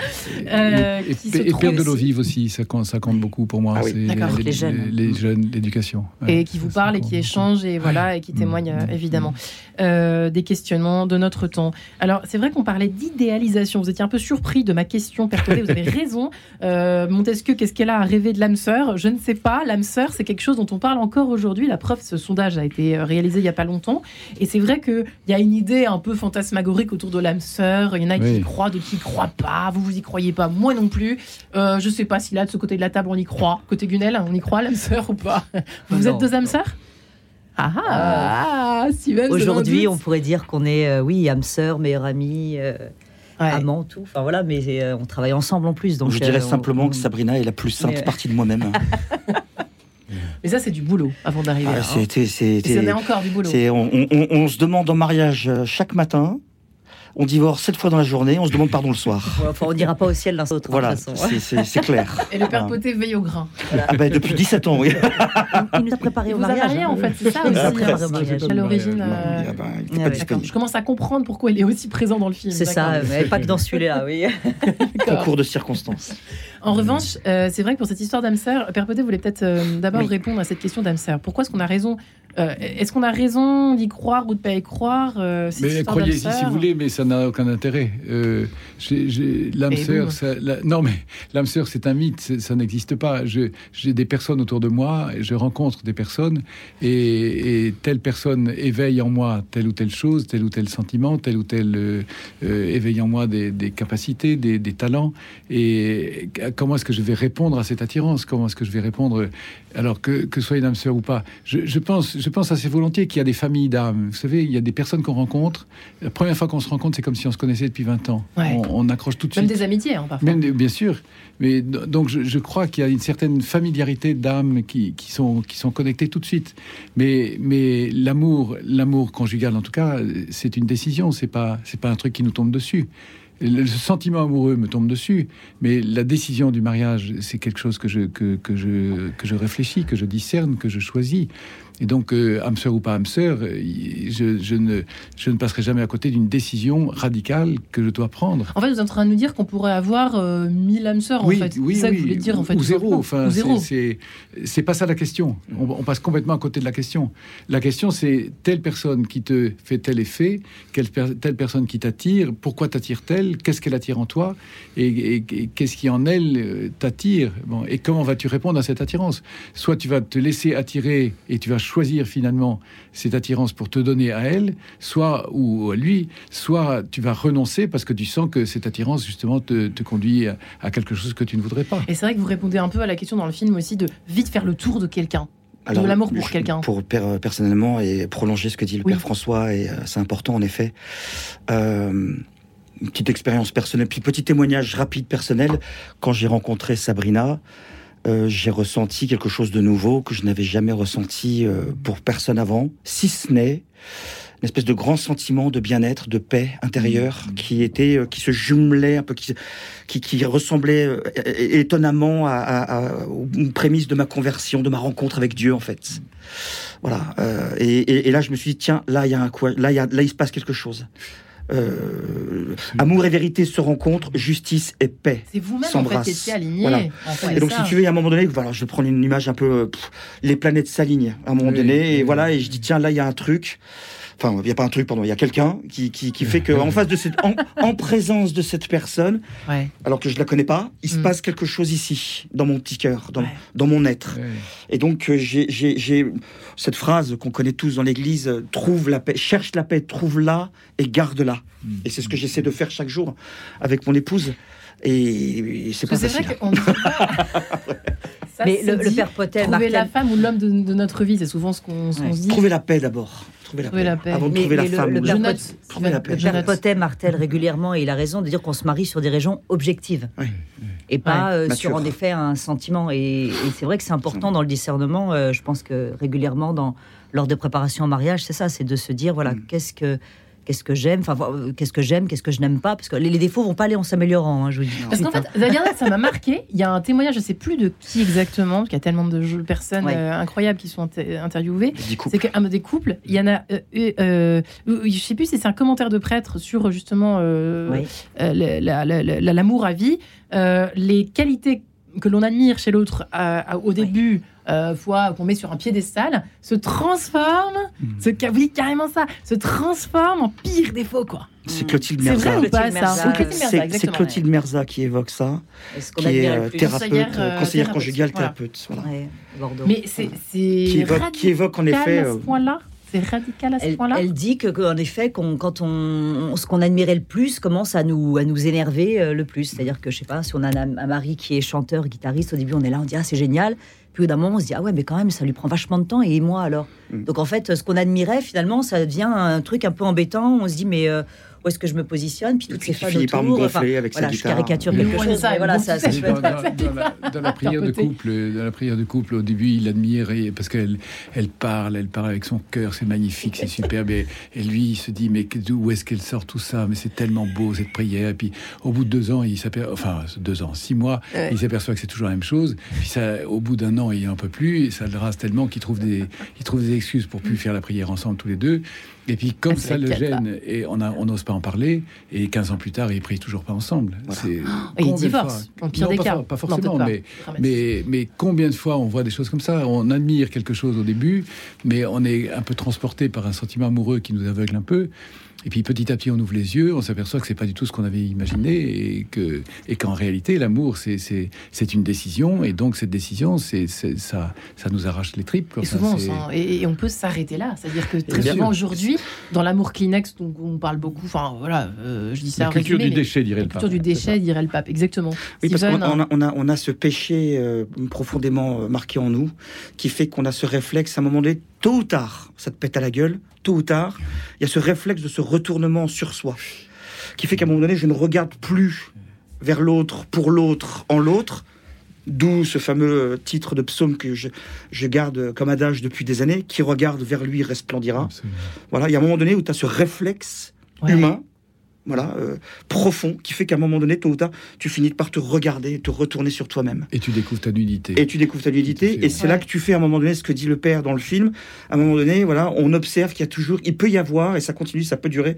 Euh, et, qui se et trouve perdre de l'eau aussi- vive aussi, ça compte, ça compte beaucoup pour moi. Ah oui. c'est D'accord. les, Les jeunes. les jeunes, l'éducation. Ouais, et qui vous ça, ça parle et qui beaucoup. échange et voilà et qui Mm. témoigne euh, Mm. évidemment euh, des questionnements de notre temps. Alors c'est vrai qu'on parlait d'idéalisation. Vous étiez un peu surpris de ma question, Père Taudet, Vous avez <laughs> raison. Euh, Montesquieu, qu'est-ce qu'elle a à rêver de l'âme sœur? Je ne sais pas. L'âme sœur, c'est quelque chose dont on parle encore aujourd'hui. La preuve, ce sondage a été euh, réalisé il y a pas longtemps et c'est vrai que il y a une idée un peu fantasmagorique autour de l'âme sœur. Il y en a qui Oui. y croient, d'autres qui y croient pas. Vous vous y croyez pas, moi non plus. Euh, je sais pas si là de ce côté de la table on y croit. Côté Gunel, on y croit l'âme sœur ou pas <laughs> Vous Non. êtes deux âmes sœurs ah, ah, avez un Aujourd'hui, on pourrait dire qu'on est, euh, oui, âme sœur, meilleure amie, euh, Ouais. amant, tout. Enfin voilà, mais euh, on travaille ensemble en plus. Donc, je dirais euh, simplement on- que Sabrina est la plus sainte Mais- partie de moi-même. <laughs> Mais ça, c'est du boulot avant d'arriver Ah, là. hein. c'était- est encore du boulot. c'est- on, on- on- on se demande en mariage euh, chaque matin. On divorce sept fois dans la journée. On se demande pardon le soir. <laughs> Ouais, enfin, on n'ira pas au ciel l'un l'autre. Voilà, toute façon. c'est- clair. <laughs> Et le père Ah. Poté veille au grain. Ah ben, depuis 17 ans, oui. Il nous a préparé Il au vous a mariage. marié, hein. en fait, c'est ça Il nous a aussi. préparé hein. au mariage. À l'origine. Euh, Ah ben, il était ouais, pas ouais. D'accord. disponible. Je commence à comprendre pourquoi il est aussi présent dans le film. C'est ça, mais pas que dans celui-là, oui. <laughs> Concours de circonstances. En revanche, euh, c'est vrai que pour cette histoire d'âme sœur, Père Poté voulait peut-être euh, d'abord Oui. répondre à cette question d'âme sœur. Pourquoi est-ce qu'on a raison euh, Est-ce qu'on a raison d'y croire ou de pas y croire euh, Mais croyez si, si vous voulez, mais ça n'a aucun intérêt. Euh, l'âme sœur, boum. ça- la- non mais l'âme sœur, c'est un mythe, ça n'existe pas. J'ai des personnes autour de moi, je rencontre des personnes, et, et telle personne éveille en moi telle ou telle chose, tel ou tel sentiment, tel ou tel euh, euh, éveille en moi des, des capacités, des, des talents. Et comment est-ce que je vais répondre à cette attirance? Comment est-ce que je vais répondre alors que, que une âme sœur ou pas je, je pense, je pense assez volontiers qu'il y a des familles d'âmes. Vous savez, il y a des personnes qu'on rencontre. La première fois qu'on se rencontre, c'est comme si on se connaissait depuis 20 ans. Ouais. On, on accroche tout de Même suite. des amitiés, hein, parfois. Même bien sûr. Mais donc je, je crois qu'il y a une certaine familiarité d'âmes qui, qui sont qui sont connectées tout de suite. Mais mais l'amour l'amour conjugal en tout cas c'est une décision. C'est pas c'est pas un truc qui nous tombe dessus. Le sentiment amoureux me tombe dessus, mais la décision du mariage, c'est quelque chose que je, que, que je, que je réfléchis, que je discerne, que je choisis. Et donc, euh, âme sœur ou pas âme sœur, euh, je, je, ne, je ne passerai jamais à côté d'une décision radicale que je dois prendre. En fait, vous êtes en train de nous dire qu'on pourrait avoir euh, mille âmes sœurs, en fait. c'est ça que vous voulez dire, en fait. ou zéro. Enfin, c'est- c'est c'est pas ça la question. On, on passe complètement à côté de la question. La question, c'est telle personne qui te fait tel effet, quelle telle personne qui t'attire, pourquoi t'attire-t-elle, qu'est-ce qu'elle attire en toi, et, et- et qu'est-ce qui en elle euh, t'attire. Bon, et comment vas-tu répondre à cette attirance? Soit tu vas te laisser attirer et tu vas choisir finalement cette attirance pour te donner à elle, soit ou à lui, soit tu vas renoncer parce que tu sens que cette attirance justement te, te conduit à, à quelque chose que tu ne voudrais pas. Et c'est vrai que vous répondez un peu à la question dans le film aussi de vite faire le tour de quelqu'un. Alors, de l'amour pour quelqu'un. Pour per- personnellement et prolonger ce que dit le Oui. père François, et euh, c'est important en effet. Euh, une petite expérience personnelle, puis petit témoignage rapide personnel. Quand j'ai rencontré Sabrina, euh, j'ai ressenti quelque chose de nouveau que je n'avais jamais ressenti euh, pour personne avant, si ce n'est une espèce de grand sentiment de bien-être, de paix intérieure qui était, euh, qui se jumelait un peu, qui, qui, qui ressemblait euh, étonnamment à, à- à- aux prémices de ma conversion, de ma rencontre avec Dieu en fait. Voilà. euh, et, et- et là, je me suis dit tiens, là il y a un quoi, là il y a, là il se passe quelque chose. Euh, amour et vérité se rencontrent, justice et paix. C'est vous-même, en fait, qui étiez aligné. Voilà. En fait, Et donc, ça. si tu veux, il y a un moment donné, voilà, je vais prendre une image un peu, pff, les planètes s'alignent à un moment Oui, donné, et oui. voilà, et je dis tiens, là, il y a un truc. Enfin, il n'y a pas un truc, pardon, il y a quelqu'un qui, qui, qui fait que, en face de cette, en, en présence de cette personne, Ouais. alors que je la connais pas, il se Mm. passe quelque chose ici, dans mon petit cœur, dans, Ouais. dans mon être. Ouais. Et donc, euh, j'ai- j'ai j'ai cette phrase qu'on connaît tous dans l'Église euh, trouve la paix, cherche la paix, trouve-la et garde-la. Mm. Et c'est ce que j'essaie de faire chaque jour avec mon épouse. Et, et c'est pas Parce que c'est facile. vrai qu'on ne dit pas. Ça, Mais le, le dit, père Potel, Trouver la femme ou l'homme de, de notre vie, c'est souvent ce qu'on Ouais. se dit. Trouver la paix d'abord. Trouver la, Trouver paix. la paix. Avant de Mais- trouver la le- femme. le ou Je père la- note. Trouver la Steven, paix. je Père note. Potet martèle régulièrement, et il a raison de dire qu'on se marie sur des raisons objectives. Oui. Et pas euh, sur en effet un sentiment. Et, et c'est vrai que c'est important dans le discernement. euh, je pense que régulièrement, dans, lors de préparation au mariage, c'est ça, c'est de se dire voilà, Mm. qu'est-ce que qu'est-ce que j'aime, enfin, qu'est-ce que j'aime, qu'est-ce que je n'aime pas, parce que les, les défauts vont pas aller en s'améliorant, hein, je vous dis. Parce qu'en fait, ça m'a marqué. Il y a un témoignage, je sais plus de qui exactement, parce qu'il y a tellement de personnes euh, incroyables qui sont interviewées. C'est qu'un des couples, il y en a, euh, euh, je sais plus si c'est un commentaire de prêtre sur justement l'amour à vie, les qualités que l'on admire chez l'autre au début euh, fois qu'on met sur un piédestal, se transforme, mmh. se, oui, carrément ça, se transforme en pire défaut, quoi. C'est Clotilde Merza. C'est vrai ou pas ça C'est Clotilde Merza qui évoque ça, qui est euh, thérapeute, euh, conseillère, conjugale, thérapeute. Voilà. Mais c'est qui évoque, qui évoque en effet. À ce point-là c'est radical à ce point-là. Elle dit que, qu'en effet, quand on, ce qu'on admirait le plus commence à nous, à nous énerver le plus. C'est-à-dire que, je sais pas, si on a un, un, mari qui est chanteur, guitariste, au début, on est là, on dit, ah, c'est génial. Puis d'un moment, on se dit, ah ouais, mais quand même, ça lui prend vachement de temps, et moi alors? Mm. Donc en fait, ce qu'on admirait, finalement, ça devient un truc un peu embêtant. On se dit, mais euh, où est-ce que je me positionne Puis toutes ces fans autour. par me gonfler avec voilà, sa je caricature quelque chose. Ça, voilà, ça, ça, dans, dans, dans, la, prière de couple, dans la prière de couple, au début, il admire parce qu'elle elle parle, elle parle avec son cœur, c'est magnifique, c'est superbe. Et, lui, il se dit, mais où est-ce qu'elle sort tout ça? Mais c'est tellement beau cette prière. Et puis, au bout de deux ans, il s'aperçoit, enfin deux ans, six mois, il s'aperçoit que c'est toujours la même chose. Puis ça, au bout d'un an, il en peut plus. Et ça le rase tellement qu'il trouve des, il trouve des excuses pour plus faire la prière ensemble tous les deux. Et puis, comme ah, ça le gêne, et on n'ose pas en parler, et 15 ans plus tard, ils prient toujours pas ensemble. C'est et ils divorcent, en pire des cas. Pas, forcément, mais, mais, mais, combien de fois on voit des choses comme ça? On admire quelque chose au début, mais on est un peu transporté par un sentiment amoureux qui nous aveugle un peu. Et puis petit à petit, on ouvre les yeux, on s'aperçoit que c'est pas du tout ce qu'on avait imaginé et que et qu'en réalité, l'amour, c'est c'est une décision et donc cette décision, c'est ça ça nous arrache les tripes. Et souvent, on et, on peut s'arrêter là, c'est-à-dire que très souvent aujourd'hui, dans l'amour Kleenex, dont on parle beaucoup, enfin voilà, euh, je dis ça. La culture du déchet, dirait le pape. La culture du déchet, dirait le pape, exactement. Oui, parce qu'on a, on a, on a ce péché euh, profondément euh, marqué en nous, qui fait qu'on a ce réflexe à un moment donné tôt ou tard, ça te pète à la gueule, tôt ou tard, il y a ce réflexe de ce retournement sur soi, qui fait qu'à un moment donné, je ne regarde plus vers l'autre, pour l'autre, en l'autre, D'où ce fameux titre de psaume que je, garde comme adage depuis des années, qui regarde vers lui resplendira. Voilà, il y a un moment donné où tu as ce réflexe humain voilà, euh, profond, qui fait qu'à un moment donné, tôt ou tard, tu finis par te regarder, te retourner sur toi-même. Et tu découvres ta nudité. Et tu découvres ta nudité, et c'est là que tu fais à un moment donné ce que dit le père dans le film. À un moment donné, voilà, on observe qu'il y a toujours, il peut y avoir, et ça continue, ça peut durer,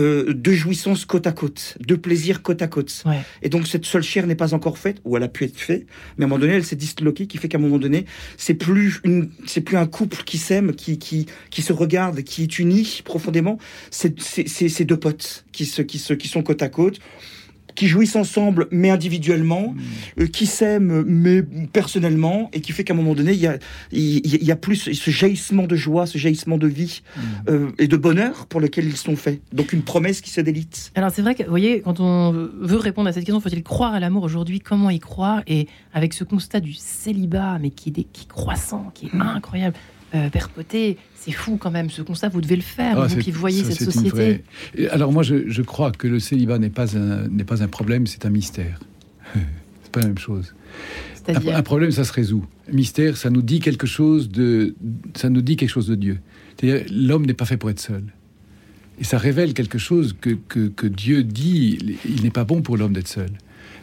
euh, deux jouissances côte à côte, deux plaisirs côte à côte. Et donc cette seule chair n'est pas encore faite, ou elle a pu être faite, mais à un moment donné, elle s'est disloquée, qui fait qu'à un moment donné, c'est plus une, c'est plus un couple qui s'aime, qui, qui, qui se regarde, qui est uni profondément. C'est, c'est, deux potes qui se qui, qui sont côte à côte qui jouissent ensemble mais individuellement, hmm. euh, qui s'aiment mais personnellement, et qui fait qu'à un moment donné, il y a, il y a plus ce jaillissement de joie, ce jaillissement de vie hmm. euh, et de bonheur pour lequel ils sont faits. Donc une promesse qui se délite. Alors c'est vrai que, vous voyez, quand on veut répondre à cette question, faut-il croire à l'amour aujourd'hui? Comment y croire? Et avec ce constat du célibat, mais qui est, qui croissant, qui est hmm. incroyable, euh, c'est fou quand même. Ce constat, vous devez le faire, ah, vous qui voyez cette société. Alors moi, je, crois que le célibat n'est pas un, pas un problème, c'est un mystère. <laughs> c'est pas la même chose. Un, un, problème, ça se résout. mystère, ça nous dit quelque chose de, ça nous dit quelque chose de Dieu. C'est-à-dire, l'homme n'est pas fait pour être seul. Et ça révèle quelque chose que, que, que Dieu dit, il n'est pas bon pour l'homme d'être seul.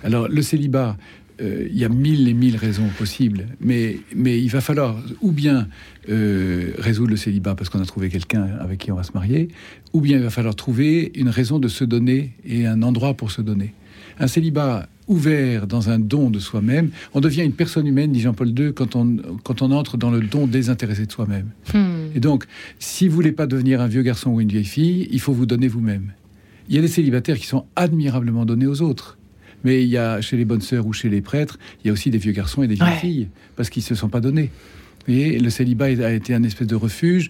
Alors, le célibat, euh, il y a mille et mille raisons possibles, mais, mais il va falloir ou bien euh, résoudre le célibat parce qu'on a trouvé quelqu'un avec qui on va se marier, ou bien il va falloir trouver une raison de se donner et un endroit pour se donner. Un célibat ouvert dans un don de soi-même, on devient une personne humaine, dit Jean-Paul II, quand on, quand on entre dans le don désintéressé de soi-même. Hmm. Et donc, si vous voulez pas devenir un vieux garçon ou une vieille fille, il faut vous donner vous-même. Il y a des célibataires qui sont admirablement donnés aux autres. Mais il y a chez les bonnes sœurs ou chez les prêtres, il y a aussi des vieux garçons et des vieilles filles, parce qu'ils se sont pas donnés. Et le célibat a été un espèce de refuge,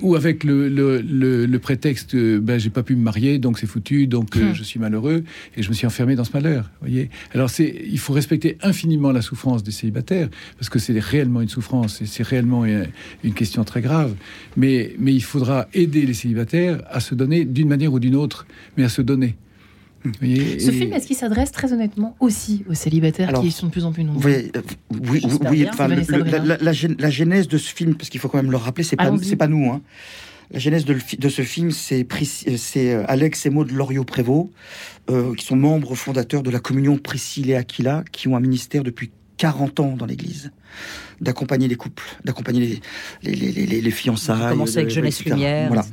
ou avec le, le, prétexte, ben, j'ai pas pu me marier, donc c'est foutu, donc euh, hmm. je suis malheureux, et je me suis enfermé dans ce malheur. Voyez Alors c'est, il faut respecter infiniment la souffrance des célibataires, parce que c'est réellement une souffrance, et c'est réellement une, question très grave. Mais, mais il faudra aider les célibataires à se donner d'une manière ou d'une autre, mais à se donner. Ce film, est-ce qu'il s'adresse très honnêtement aussi aux célibataires qui sont de plus en plus nombreux euh, Oui, oui, la, genèse de ce film, parce qu'il faut quand même le rappeler, c'est pas, pas nous. Hein. La genèse de, de ce film, c'est Alex et Maud Loriot-Prévost, qui sont membres fondateurs de la communion Priscille et Aquila, qui ont un ministère depuis 40 ans dans l'Église d'accompagner les couples, d'accompagner les, les, les, les, fiançailles. Commencer avec Jeunesse Lumière. Voilà.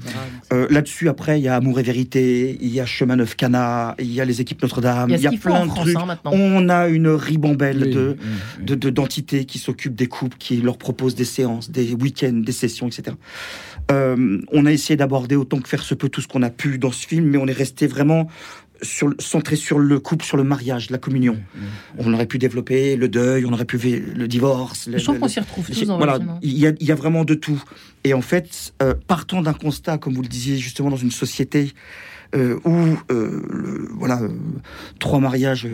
Euh, Là-dessus, après, il y a Amour et Vérité, il y a Chemin Neuf Cana, il y a les équipes Notre-Dame, il y a, plein de trucs. Hein, On a une ribambelle de, de, d'entités qui s'occupent des couples, qui leur proposent des séances, des week-ends, des sessions, etc. Euh, on a essayé d'aborder autant que faire se peut tout ce qu'on a pu dans ce film, mais on est resté vraiment sur, centré sur le couple, sur le mariage, la communion. On aurait pu développer le deuil, on aurait pu le divorce. Je pense qu'on s'y retrouve tous dans Voilà, il y, a, il y, a vraiment de tout. Et en fait, euh, partant d'un constat, comme vous le disiez justement, dans une société euh, où euh, voilà, trois mariages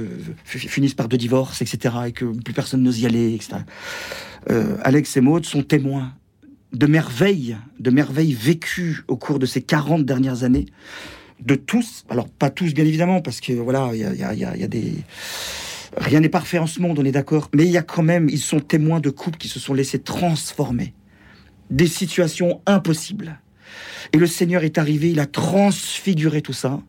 finissent par deux divorces, etc., et que plus personne n'ose y aller, etc. Alex et Maud sont témoins de merveilles, de merveilles vécues au cours de ces 40 dernières années, de tous, alors pas tous bien évidemment, parce que voilà, il y a, des... Rien n'est parfait en ce monde, on est d'accord, mais il y a quand même, ils sont témoins de couples qui se sont laissés transformer, des situations impossibles. Et le Seigneur est arrivé, il a transfiguré tout ça,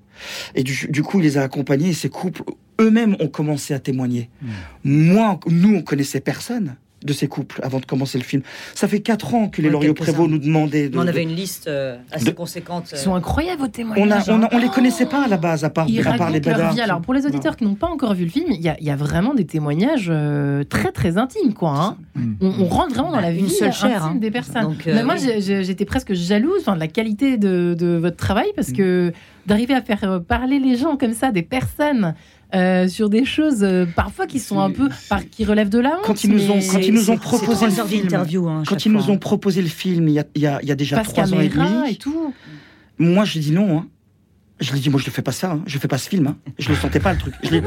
et du, coup, il les a accompagnés, et ces couples eux-mêmes ont commencé à témoigner. Mmh. Moi, nous, on connaissait personne de ces couples avant de commencer le film. Ça fait quatre ans que les Loriot Prévost nous demandaient. De, on avait une liste euh, assez conséquente. Ils sont incroyables vos témoignages. On, a, on, les connaissait pas à la base, à part, à les vie. Alors pour les auditeurs qui n'ont pas encore vu le film, il y, a vraiment des témoignages euh, très très intimes, quoi. Hein. Mm. On, rentre vraiment dans la vie seule intime hein. des personnes. Mais moi, euh, j'étais presque jalouse de la qualité de, de, votre travail parce mm. que d'arriver à faire parler les gens comme ça, des personnes euh, sur des choses euh, parfois qui sont un peu par, qui relèvent de la honte. Quand ils nous ont, quand ils nous ont proposé le film, hein, quand ils nous ont proposé le film, il y a, il y a, il y a déjà trois ans et demi. Et tout. Moi, j'ai dit non. Hein. Je lui ai dit, moi, je ne fais pas ça, hein. je fais pas ce film. Hein. Je ne le sentais pas, le truc. Je,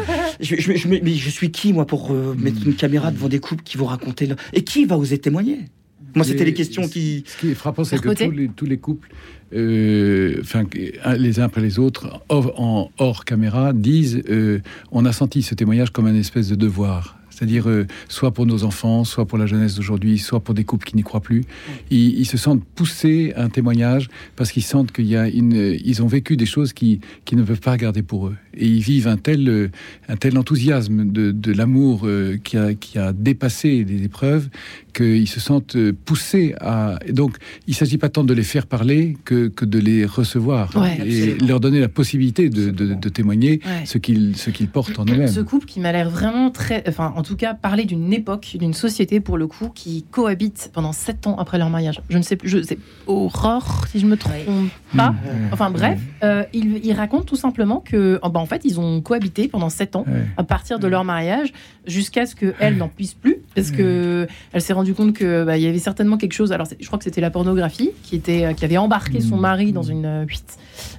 je, je, mais je suis qui, moi, pour euh, mettre une caméra devant des couples qui vont raconter... Le... Et qui va oser témoigner? Moi, c'était les questions qui... Ce qui est frappant, c'est que tous les, tous les couples euh, enfin, les uns après les autres, hors, en hors caméra, disent euh, on a senti ce témoignage comme un espèce de devoir c'est-à-dire euh, soit pour nos enfants, soit pour la jeunesse d'aujourd'hui, soit pour des couples qui n'y croient plus. Ils, se sentent poussés à un témoignage parce qu'ils sentent qu'il y a une, ils ont vécu des choses qui, qui ne peuvent pas garder pour eux. Et ils vivent un tel, euh, un tel enthousiasme de, de l'amour euh, qui, a, qui a dépassé les épreuves qu'ils se sentent poussés à. donc, il ne s'agit pas tant de les faire parler que, que de les recevoir et leur donner la possibilité de, de, témoigner ce qu'ils ce qu'ils portent en eux-mêmes. Ce couple qui m'a l'air vraiment très, enfin, en tout cas parler d'une époque, d'une société pour le coup, qui cohabite pendant sept ans après leur mariage. Je ne sais plus, je sais, Aurore, si je me trompe pas. Mmh. Enfin bref, euh, il, raconte tout simplement que, oh, bah, en fait, ils ont cohabité pendant sept ans à partir de leur mariage jusqu'à ce qu'elle n'en puisse plus, parce que elle s'est rendue compte que bah, il y avait certainement quelque chose. Alors, je crois que c'était la pornographie qui était, qui avait embarqué son mmh. mari dans une, euh,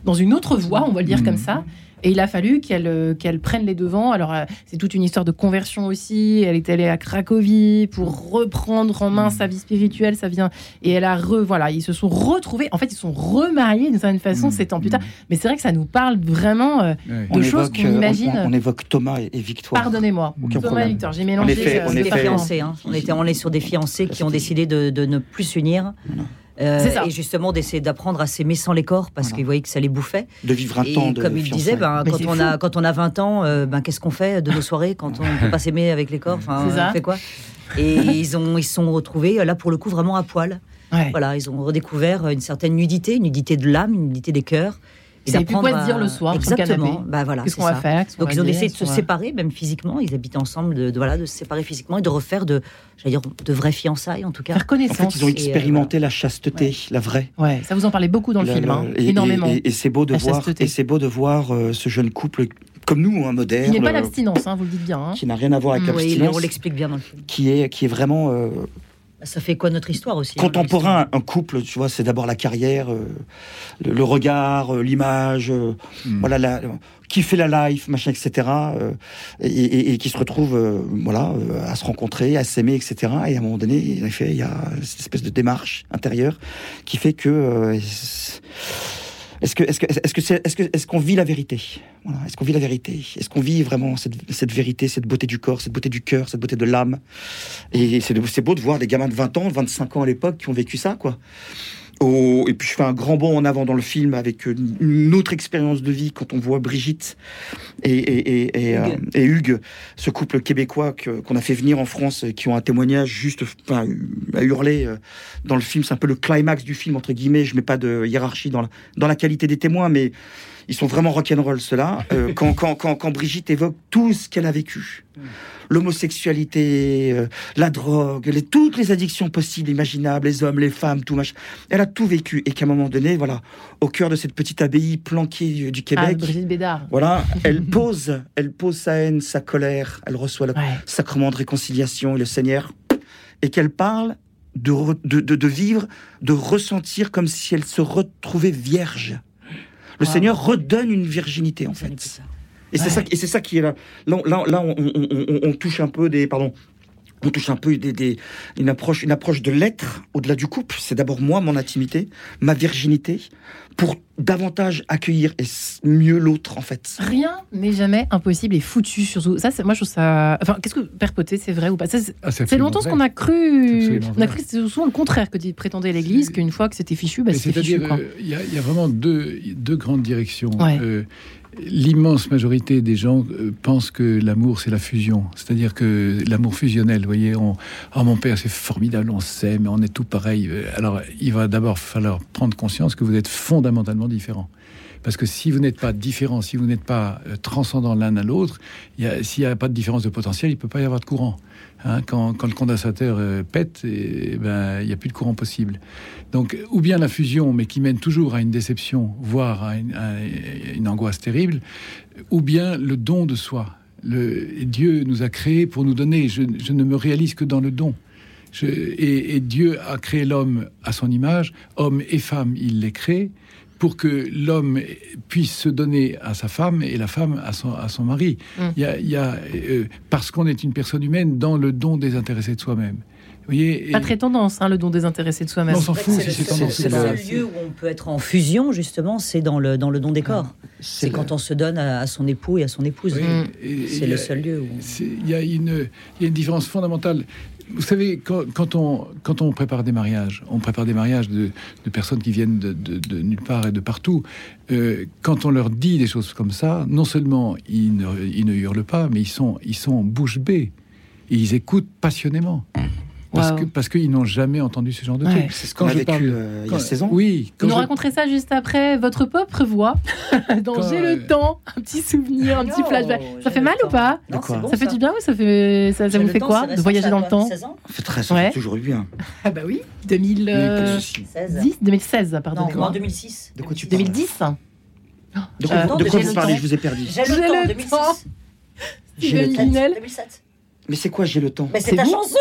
dans une autre voie, on va le dire mmh. comme ça. Et il a fallu qu'elle euh, qu'elle prenne les devants. Alors, euh, c'est toute une histoire de conversion aussi. Elle est allée à Cracovie pour reprendre en main sa vie spirituelle. Ça vient. Et elle a re. Voilà, ils se sont retrouvés. En fait, ils sont remariés d'une certaine façon, mmh. sept ans plus tard. Mais c'est vrai que ça nous parle vraiment euh, de choses qu'on imagine. On, évoque Thomas et Victoire. Pardonnez-moi. Thomas et Victoire. J'ai mélangé. On, est fiancés. Hein. On, était, on est sur des fiancés qui ont décidé de, de ne plus s'unir. Euh, et justement d'essayer d'apprendre à s'aimer sans les corps parce qu'ils voyaient que ça les bouffait. De vivre un temps de Comme il disait, ben, quand, on a, quand on a 20 ans, euh, ben, qu'est-ce qu'on fait de nos soirées quand on ne peut pas <laughs> s'aimer avec les corps? Enfin, On fait quoi? Et ils ont ils sont retrouvés là pour le coup vraiment à poil. Voilà, ils ont redécouvert une certaine nudité, une nudité de l'âme, une nudité des cœurs. Ils savaient plus quoi se dire le soir Exactement. Bah voilà, Qu'est-ce qu'on va faire Donc ils ont décidé de se séparer, même physiquement. Ils habitaient ensemble, de, voilà, de se séparer physiquement et de refaire de, dire, de vraies fiançailles en tout cas. Faire connaissance. En fait, ils ont expérimenté la chasteté, la vraie. Ouais, ça vous en parlait beaucoup dans le film, hein, énormément. Et, c'est beau de voir, et c'est beau de voir euh, ce jeune couple comme nous, un moderne. Qui n'est pas l'abstinence, hein, vous le dites bien. Hein. Qui n'a rien à voir avec l'abstinence. on l'explique bien dans le film. Qui est, qui est vraiment euh, ça fait quoi notre histoire aussi hein, Contemporain, un couple, tu vois, c'est d'abord la carrière, euh, le, regard, euh, l'image, euh, hmm. voilà, la, qui fait la life, machin, etc. Et, qui se retrouve, voilà, à se rencontrer, à s'aimer, etc. Et à un moment donné, en effet, il y a cette espèce de démarche intérieure qui fait que est-ce que est-ce que est-ce que est-ce que est-ce qu'on vit la vérité? Voilà. Est-ce qu'on vit la vérité? Est-ce qu'on vit vraiment cette, cette, vérité, cette beauté du corps, cette beauté du cœur, cette beauté de l'âme? Et c'est beau de voir des gamins de 20 ans, 25 ans à l'époque qui ont vécu ça, quoi et puis je fais un grand bond en avant dans le film avec une autre expérience de vie quand on voit Brigitte et, et, et, et, Hugues. Euh, ce couple québécois qu'on a fait venir en France, qui ont un témoignage juste à hurler euh, dans le film. C'est un peu le climax du film, entre guillemets. Je mets pas de hiérarchie dans la, dans la qualité des témoins, mais ils sont vraiment rock'n'roll, ceux-là. Euh, <laughs> quand, quand, quand, quand, Brigitte évoque tout ce qu'elle a vécu, l'homosexualité, euh, la drogue, les, toutes les addictions possibles, imaginables, les hommes, les femmes, tout machin. Elle a tout vécu et qu'à un moment donné, voilà, au cœur de cette petite abbaye planquée du, Québec, ah, Brigitte Bédard. Voilà, <laughs> elle pose, elle pose sa haine, sa colère, elle reçoit le sacrement de réconciliation et le Seigneur, et qu'elle parle de, de, de, vivre, de ressentir comme si elle se retrouvait vierge. Le Seigneur redonne une virginité, en fait. Et c'est ça, et c'est ça qui est là. Là, là, on, on, touche un peu des, pardon, on touche un peu des, des, une approche, une approche de l'être au-delà du couple. C'est d'abord moi, mon intimité, ma virginité, pour davantage accueillir et mieux l'autre en fait. Rien n'est jamais impossible et foutu surtout. Ça, moi je trouve ça. Enfin, qu'est-ce que Père Poté, c'est vrai ou pas? C'est ah, longtemps ce qu'on a cru. On a cru que c'était souvent le contraire que prétendait l'Église, qu'une fois que c'était fichu, bah, c'était fichu. Euh, il y, a vraiment deux, deux grandes directions. Euh, l'immense majorité des gens euh, pensent que l'amour, c'est la fusion. C'est-à-dire que l'amour fusionnel, vous voyez, on, oh, mon père, c'est formidable, on s'aime, on est tout pareil. Alors, il va d'abord falloir prendre conscience que vous êtes fondamentalement différents. Parce que si vous n'êtes pas différent, si vous n'êtes pas euh, transcendant l'un à l'autre, s'il n'y a pas de différence de potentiel, il ne peut pas y avoir de courant. Hein, quand, le condensateur euh, pète, ben, il n'y a plus de courant possible. Donc, ou bien la fusion, mais qui mène toujours à une déception, voire à une, angoisse terrible, ou bien le don de soi. Le, Dieu nous a créés pour nous donner. Je, ne me réalise que dans le don. et, et, Dieu a créé l'homme à son image, homme et femme, il les crée pour que l'homme puisse se donner à sa femme et la femme à son, à son mari. Mm. Il y a, euh, parce qu'on est une personne humaine dans le don désintéressé de soi-même. Voyez, Pas très tendance, hein, le don désintéressé de soi-même. On s'en fout si c'est tendance. C'est le seul lieu où on peut être en fusion, justement, c'est dans le, dans le don des corps. Ah, c'est quand on se donne à, son époux et à son épouse. c'est le seul lieu où... Il y, a une, y a une différence fondamentale. Vous savez, quand, on, prépare des mariages, on prépare des mariages de, personnes qui viennent de, nulle part et de partout. Euh, quand on leur dit des choses comme ça, non seulement ils ne, hurlent pas, mais ils sont, ils sont bouche bée. Ils écoutent passionnément. Parce que parce qu'ils n'ont jamais entendu ce genre de truc. C'est ce qu'on a vécu euh, il y a 16 ans. Oui. Vous nous raconterez ça juste après votre propre voix <laughs> dans J'ai le temps, un petit souvenir, un petit flashback. Ça fait mal ou pas Ça fait du bien ou ça fait ça, vous fait quoi de voyager dans le temps Ça fait très ça toujours eu bien. Ah bah oui, 2010, 2016 pardon. Non, en 2006. De quoi tu 2010 De quoi, vous parlez Je vous ai perdu. J'ai le temps 2006. J'ai le temps 2007. Mais c'est quoi J'ai le temps Mais c'est ta chanson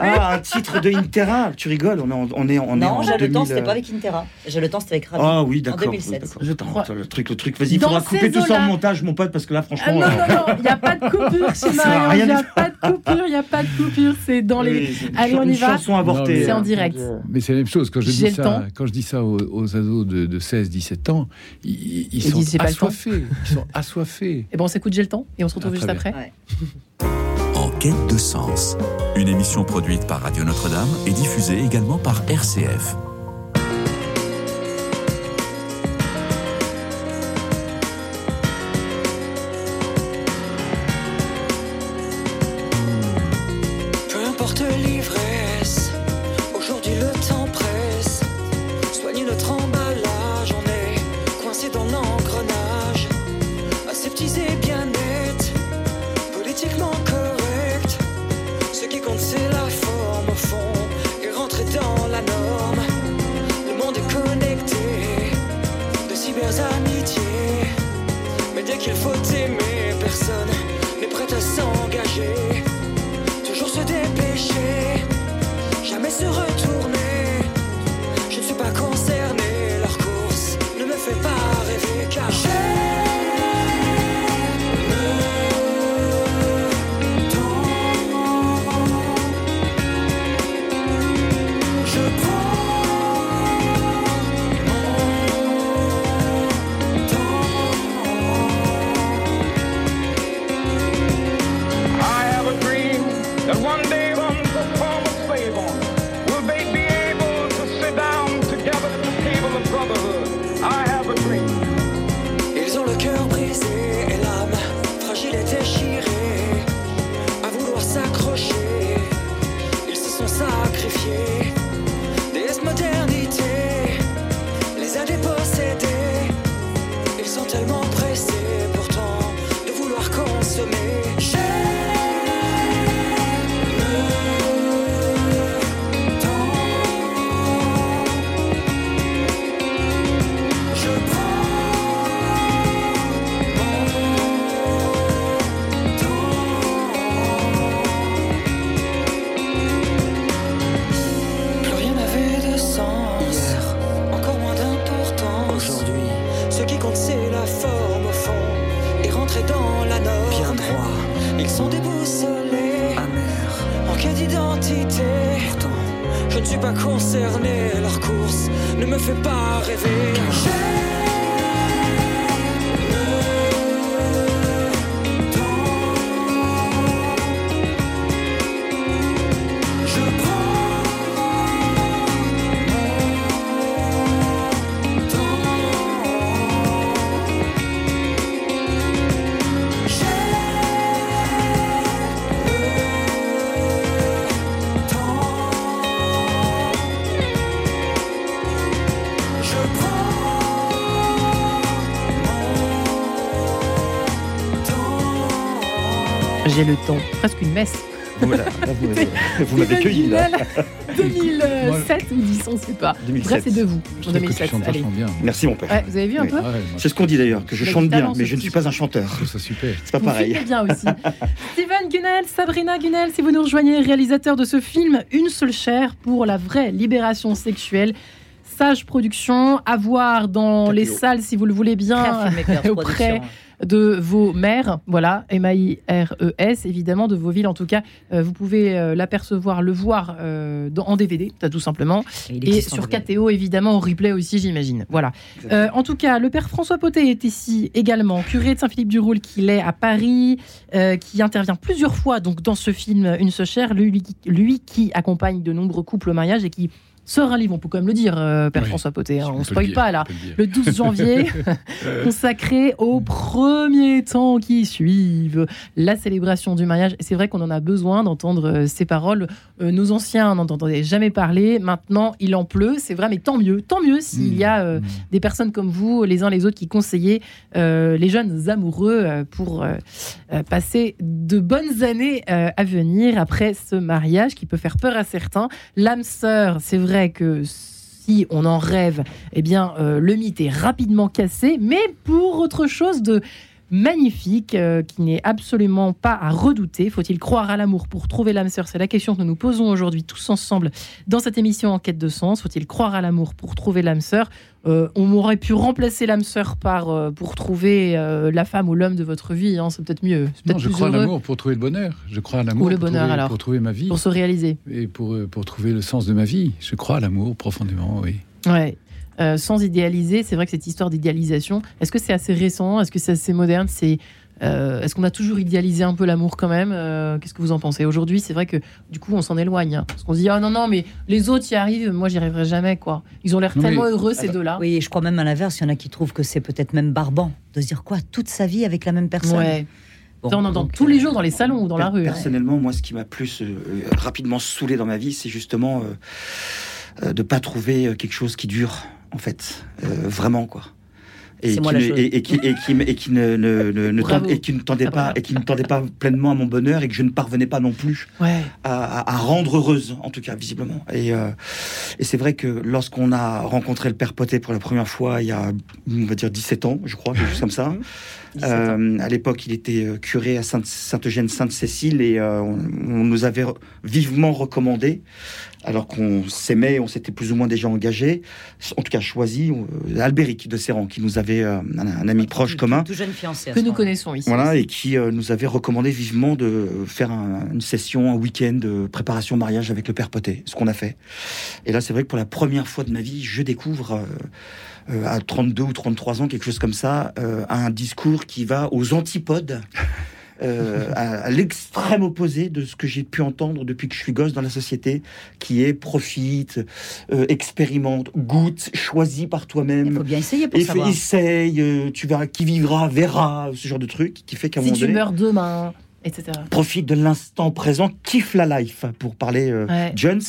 ah, un titre de Intera Tu rigoles, on est en, on est, on non, est J'ai le temps, c'était pas avec Intera. J'ai le temps, c'était avec Ravi. Ah oui, d'accord. En 2007. je crois... Le truc, le truc. Vas-y, il faudra couper tout ça en montage, mon pote, parce que là, franchement. Ah, non, non, non, il n'y a pas de coupure <laughs> chez Marion. Il n'y a pas de coupure, il n'y a pas de coupure. C'est dans les. Allez, on y va. chanson avortée. C'est en direct. Mais c'est la même chose. Quand je dis ça, quand je dis ça aux ados de 16-17 ans, ils sont assoiffés. Ils sont assoiffés. Et bon, on s'écoute J'ai le temps et on se retrouve ah, juste après. <laughs> Quête de sens, une émission produite par Radio Notre-Dame et diffusée également par RCF. qu'il faut aimer personne. Rentrer dans la norme. Bien droit, ils sont déboussolés, amers, en quête d'identité. Pourtant, je ne suis pas concerné. Leur course ne me fait pas rêver. Le temps. Presque une messe. Voilà, vous m'avez- <laughs> vous cueilli là. Gunnell, <laughs> 2007 ou 10, on ne sait pas. 2007. Bref, c'est de vous. Je En trouve que tu 2007. chantes Allez. bien. Merci mon père. Ouais, vous avez vu un Oui. peu Ouais, moi, C'est ce qu'on dit d'ailleurs, que je chante bien, mais je ne suis pas un chanteur. ça super. C'est pas Vous pareil. filmez bien aussi. <laughs> Steven Gunnell, Sabrina Gunnell, si vous nous rejoignez, réalisateur de ce film Une seule chair pour la vraie libération sexuelle. Sage Production, à voir dans les salles si vous le voulez bien. Auprès Production. De vos maires, voilà, M-A-I-R-E-S, évidemment, de vos villes en tout cas. Euh, vous pouvez euh, l'apercevoir, le voir euh, dans- en DVD, tout simplement. Et sur. KTO, évidemment, en replay aussi, j'imagine. Voilà. Euh, en tout cas, le père François Potet est ici également, curé de Saint-Philippe-du-Roule, qu'il est à Paris, euh, qui intervient plusieurs fois donc dans ce film Une seule chair, lui, qui- lui qui accompagne de nombreux couples au mariage et qui sort un livre, on peut quand même le dire, euh, père Oui, François Potet, hein, On ne spoil pas là. le. Le 12 <laughs> janvier, consacré aux premiers temps qui suivent la célébration du mariage. C'est vrai qu'on en a besoin d'entendre euh, ces paroles. Euh, nos anciens n'en entendaient jamais parler. Maintenant, il en pleut. C'est vrai, mais tant mieux. Tant mieux s'il y a euh, Mmh. des personnes comme vous, les uns les autres, qui conseillez euh, les jeunes amoureux pour passer de bonnes années à venir après ce mariage qui peut faire peur à certains. L'âme sœur, c'est vrai que on en rêve, eh bien, euh, le mythe est rapidement cassé, mais pour autre chose de magnifique, euh, qui n'est absolument pas à redouter. Faut-il croire à l'amour pour trouver l'âme sœur? C'est la question que nous nous posons aujourd'hui tous ensemble dans cette émission En quête de sens. Faut-il croire à l'amour pour trouver l'âme sœur? Euh, On aurait pu remplacer l'âme sœur par euh, pour trouver la femme ou l'homme de votre vie. hein, c'est peut-être mieux. Non, je crois à l'amour pour trouver le bonheur. Je crois à l'amour Ou le pour bonheur, trouver- alors. pour trouver ma vie pour se réaliser. et pour, pour trouver le sens de ma vie. Je crois à l'amour profondément, oui. Ouais. Euh, sans idéaliser, c'est vrai que cette histoire d'idéalisation, est-ce que c'est assez récent? Est-ce que c'est assez moderne? C'est euh, Est-ce qu'on a toujours idéalisé un peu l'amour quand même? Euh, Qu'est-ce que vous en pensez? Aujourd'hui, c'est vrai que du coup, on s'en éloigne. hein. parce qu'on se dit, ah non, non, mais les autres y arrivent, moi, j'y arriverai jamais. quoi. Ils ont l'air Non, mais- tellement heureux, ces deux-là. Oui, et je crois même à l'inverse, il y en a qui trouvent que c'est peut-être même barbant de se dire quoi toute sa vie avec la même personne. Ouais. Bon, donc, tous les jours dans les salons ou dans la rue. hein. Personnellement, moi, ce qui m'a plus euh, rapidement saoulé dans ma vie, c'est justement euh, euh, de pas trouver quelque chose qui dure, en fait, Euh, vraiment quoi. Et qui, ne, chose. et, et qui, et qui, et qui ne, ne- ne- ne Bravo. tend- et qui ne tendait pas et qui ne tendait pas pleinement à mon bonheur et que je ne parvenais pas non plus Ouais. à, à- à rendre heureuse, en tout cas visiblement. Et, euh, et c'est vrai que lorsqu'on a rencontré le père Potet pour la première fois, il y a, on va dire 17 ans, je crois, quelque chose comme ça. 17 ans. Euh, à l'époque, il était curé à Sainte- Sainte-Eugène-Sainte-Cécile et euh, on, on nous avait vivement recommandé, alors qu'on s'aimait, on s'était plus ou moins déjà engagé, en tout cas choisi, euh, Albéric de Serran, qui nous avait euh, un, un ami proche Tout- commun. Tout jeune fiancé. à Que nous connaissons ici. Voilà, et qui euh, nous avait recommandé vivement de faire un- une session, un week-end de préparation au mariage avec le père Potet, ce qu'on a fait. Et là, c'est vrai que pour la première fois de ma vie, je découvre euh, euh, à 32 ou 33 ans, quelque chose comme ça, euh, un discours qui va aux antipodes. Euh, à, à l'extrême opposé de ce que j'ai pu entendre depuis que je suis gosse dans la société, qui est profite, euh, expérimente, goûte, choisis par Il toi-même, faut bien essayer pour et fait, savoir. essaye, euh, tu verras, qui vivra, verra, ce genre de truc qui fait qu'à un Si moment tu donné, meurs demain, etc. profite de l'instant présent, kiffe la life, pour parler euh, Ouais. Jones.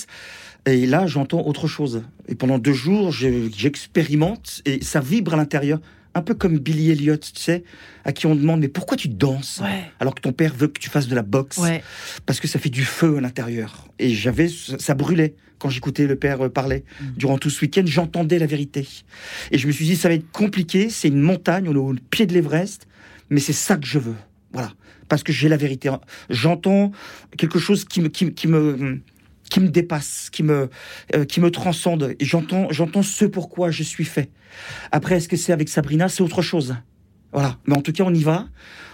Et là, j'entends autre chose. Et pendant deux jours, je- j'expérimente et ça vibre à l'intérieur Un peu comme Billy Elliot, tu sais, à qui on demande mais pourquoi tu danses Ouais. alors que ton père veut que tu fasses de la boxe Ouais. parce que ça fait du feu à l'intérieur. Et j'avais, ça brûlait quand j'écoutais le père euh, parler. Durant tout ce week-end, j'entendais la vérité. Et je me suis dit, ça va être compliqué, c'est une montagne, on est au pied de l'Everest, mais c'est ça que je veux. Voilà. Parce que j'ai la vérité. J'entends quelque chose qui me, qui, qui me, qui me dépasse, qui me, euh, qui me transcende. J'entends, j'entends ce pourquoi je suis fait. Après, est-ce que c'est avec Sabrina? C'est autre chose. Voilà. Mais en tout cas, on y va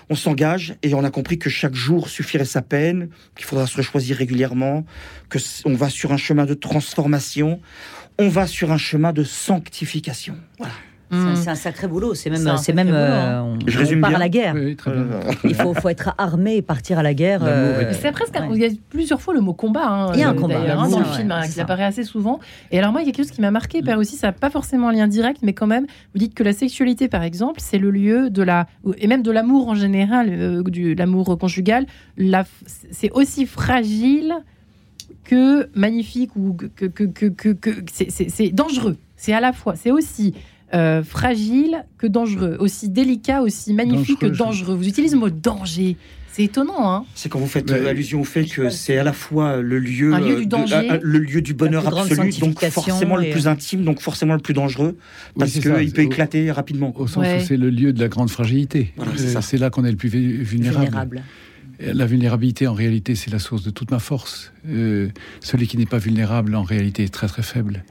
on s'engage et on a compris que chaque jour suffirait sa peine, qu'il faudra se choisir régulièrement, que on va sur un chemin de transformation, on va sur un chemin de sanctification. Voilà. C'est un- Mm. C'est un sacré boulot. C'est même, c'est même, euh, hein. on, Je on résume part bien. à la guerre. Oui, très bien. Il faut, faut être armé et partir à la guerre. Euh, est- C'est presque. un- Ouais. Il y a plusieurs fois le mot combat. hein, Il y a un combat, hein, dans le ouais, film, hein, c'est qui apparaît assez souvent. Et alors moi, il y a quelque chose qui m'a marqué, Père aussi. Ça n'a pas forcément un lien direct, mais quand même, vous dites que la sexualité, par exemple, c'est le lieu de la et même de l'amour en général, euh, du l'amour conjugal. La, c'est aussi fragile que magnifique ou que que que que, c'est dangereux. C'est à la fois, c'est aussi euh, fragile que dangereux, aussi délicat, aussi magnifique Dangereux, que je- dangereux. Vous utilisez le mot danger. C'est étonnant, hein C'est quand vous faites euh, allusion au fait que c'est à la fois le lieu, du euh, de- euh, le lieu du bonheur absolu, donc forcément le plus intime, donc forcément le plus dangereux, parce qu'il peut Au- éclater rapidement. Au sens Ouais. où c'est le lieu de la grande fragilité. Voilà, c'est Euh, là qu'on est le plus vu- vulnérable. vulnérable. La vulnérabilité, en réalité, c'est la source de toute ma force. Euh, celui qui n'est pas vulnérable, en réalité, est très très faible.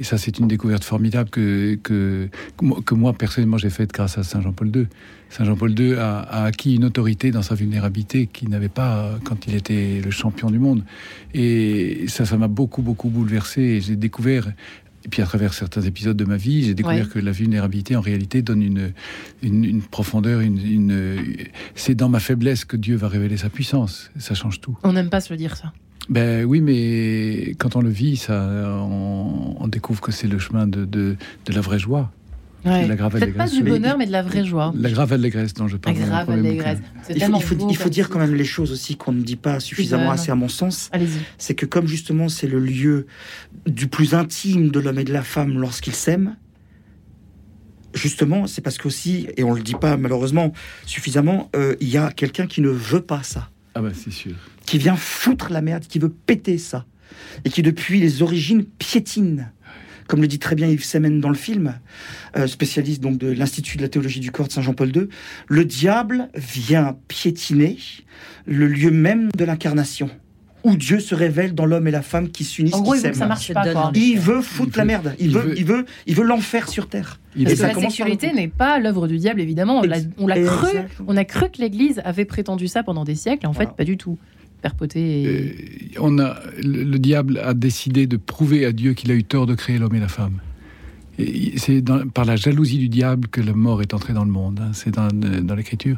Et ça, c'est une découverte formidable que, que, que moi- personnellement, j'ai faite grâce à Saint Jean-Paul II. Saint Jean-Paul II a, a acquis une autorité dans sa vulnérabilité qu'il n'avait pas euh, quand il était le champion du monde. Et ça, ça m'a beaucoup, beaucoup bouleversé. Et j'ai découvert, et puis à travers certains épisodes de ma vie, j'ai découvert Ouais. que la vulnérabilité, en réalité, donne une, une, une profondeur, une, une- c'est dans ma faiblesse que Dieu va révéler sa puissance. Ça change tout. On n'aime pas se le dire ça. Ben oui, mais quand on le vit, ça, on, on découvre que c'est le chemin de, de, de la vraie joie. Ouais. la grave Peut-être pas du bonheur, mais de la vraie joie. La grave allégresse dont je La parle. mon grave allégresse. Il faut, tellement il faut- beau il faut dire quand même les choses aussi qu'on ne dit pas suffisamment assez à mon sens. Allez-y. c'est que comme justement c'est le lieu du plus intime de l'homme et de la femme lorsqu'ils s'aiment, justement c'est parce qu'aussi, et on le dit pas malheureusement suffisamment, euh, il y a quelqu'un qui ne veut pas ça, Ah ben c'est sûr. qui vient foutre la merde, qui veut péter ça, et qui depuis les origines piétine. Comme le dit très bien Yves Semen dans le film, euh, spécialiste donc de l'Institut de la théologie du corps de Saint Jean-Paul II, le diable vient piétiner le lieu même de l'incarnation, où Dieu se révèle dans l'homme et la femme qui s'unissent, En gros, qui il veut que ça s'aiment. Il veut foutre Il la merde. Il, il veut, veut- il veut, il veut l'enfer sur terre. Il Parce Et que la sexualité n'est pas l'œuvre du diable, évidemment. On l'a- Ex- on l'a cru. Exactement. On a cru que l'Église avait prétendu ça pendant des siècles, et en fait, Voilà. pas du tout. Perpoté. Et... Euh, on a, le, le diable a décidé de prouver à Dieu qu'il a eu tort de créer l'homme et la femme. Et C'est dans- par la jalousie du diable que la mort est entrée dans le monde. hein. C'est dans, dans l'Écriture.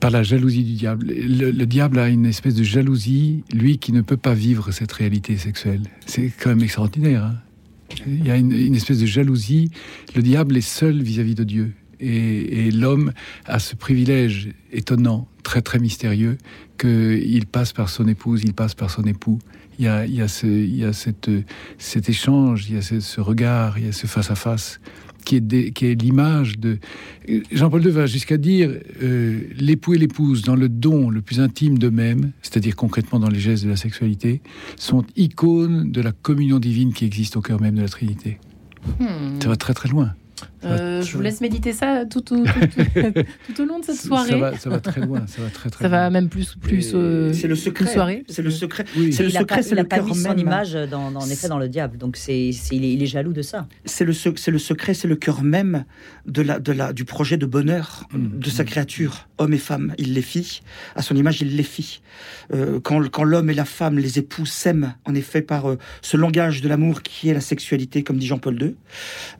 Par la jalousie du diable. Le, le diable a une espèce de jalousie, lui qui ne peut pas vivre cette réalité sexuelle. C'est quand même extraordinaire. hein. Il y a une, espèce de jalousie. Le diable est seul vis-à-vis de Dieu. Et, l'homme a ce privilège étonnant, très très mystérieux, qu'il passe par son épouse, il passe par son époux. Il y a, cette, cet échange, il y a ce, ce regard, il y a ce face-à-face qui est, des- qui est l'image de... Jean-Paul II va jusqu'à dire euh, l'époux et l'épouse, dans le don le plus intime d'eux-mêmes, c'est-à-dire concrètement dans les gestes de la sexualité, sont icônes de la communion divine qui existe au cœur même de la Trinité. Hmm. Ça va très très loin. Euh, je vous laisse méditer ça tout, tout, tout- <laughs> tout au long de cette soirée. Ça va, ça va très loin, ça va très très Ça va même plus, plus euh, C'est le secret. soirée. C'est le secret. Oui. C'est le secret, c'est il a le pas cœur mis son même. image dans, dans- en effet dans le diable. Donc c'est, c'est- il, est, il est jaloux de ça. C'est le, c'est le secret, c'est le cœur même de la, de la, du projet de bonheur Mm. de sa créature, homme et femme. Il les fit, à son image, il les fit. Euh, quand quand l'homme et la femme, les époux, s'aiment, en effet, par euh, ce langage de l'amour qui est la sexualité, comme dit Jean-Paul II,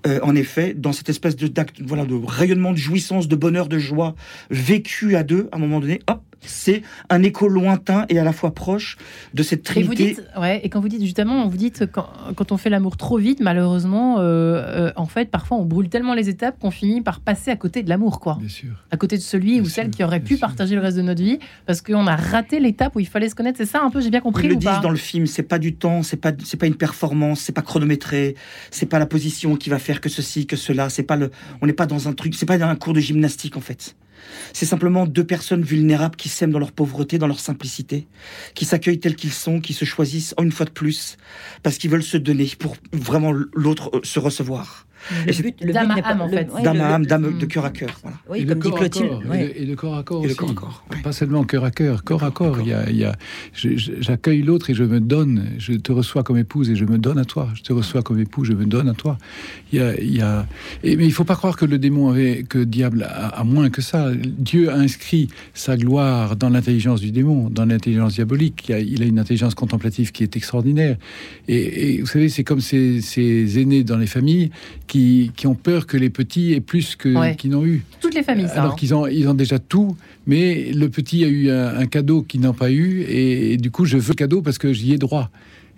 euh, en effet, dans cette espèce de, d'acte, voilà, de rayonnement de jouissance, de bonheur, de joie, vécu à deux, à un moment donné, hop, c'est un écho lointain et à la fois proche de cette Et vous trinité. dites, ouais, et quand vous dites justement, vous dites quand, quand on fait l'amour trop vite, malheureusement, euh, euh, en fait, parfois on brûle tellement les étapes qu'on finit par passer à côté de l'amour, quoi. Bien sûr. À côté de celui Bien ou sûr, celle qui aurait pu sûr. partager le reste de notre vie parce qu'on a raté l'étape où il fallait se connaître. C'est ça un peu, j'ai bien compris Ils le ou pas disent dans le film, c'est pas du temps, c'est pas c'est pas une performance, c'est pas chronométré, c'est pas la position qui va faire que ceci, que cela, c'est pas le on n'est pas dans un truc, c'est pas dans un cours de gymnastique en fait. C'est simplement deux personnes vulnérables qui s'aiment dans leur pauvreté, dans leur simplicité, qui s'accueillent tels qu'ils sont, qui se choisissent une fois de plus parce qu'ils veulent se donner pour vraiment l'autre euh, se recevoir. Le Et but, le D'âme but à n'est pas- âme, en le- fait. D'âme le- à âme, de cœur à cœur. Voilà. Oui, et, comme de dit corps à Clotilde. corps, ouais. et, de, et de corps à corps aussi. corps à corps, ouais. Pas seulement cœur à cœur, corps à corps. J'accueille l'autre et je me donne. Je te reçois comme épouse et je me donne à toi. Je te reçois comme époux, je me donne à toi. Il y a, il y a- et, mais il faut pas croire que le démon avait, que le diable a, a moins que ça. Dieu a inscrit sa gloire dans l'intelligence du démon, dans l'intelligence diabolique. Il a, il a une intelligence contemplative qui est extraordinaire. Et, et vous savez, c'est comme ces, ces aînés dans les familles qui, qui ont peur que les petits aient plus que Ouais. qu'ils n'ont eu. Toutes les familles, ça. Alors hein. qu'ils ont, ils ont déjà tout, mais le petit a eu un, un cadeau qu'ils n'ont pas eu, et, et du coup, je veux le cadeau parce que j'y ai droit.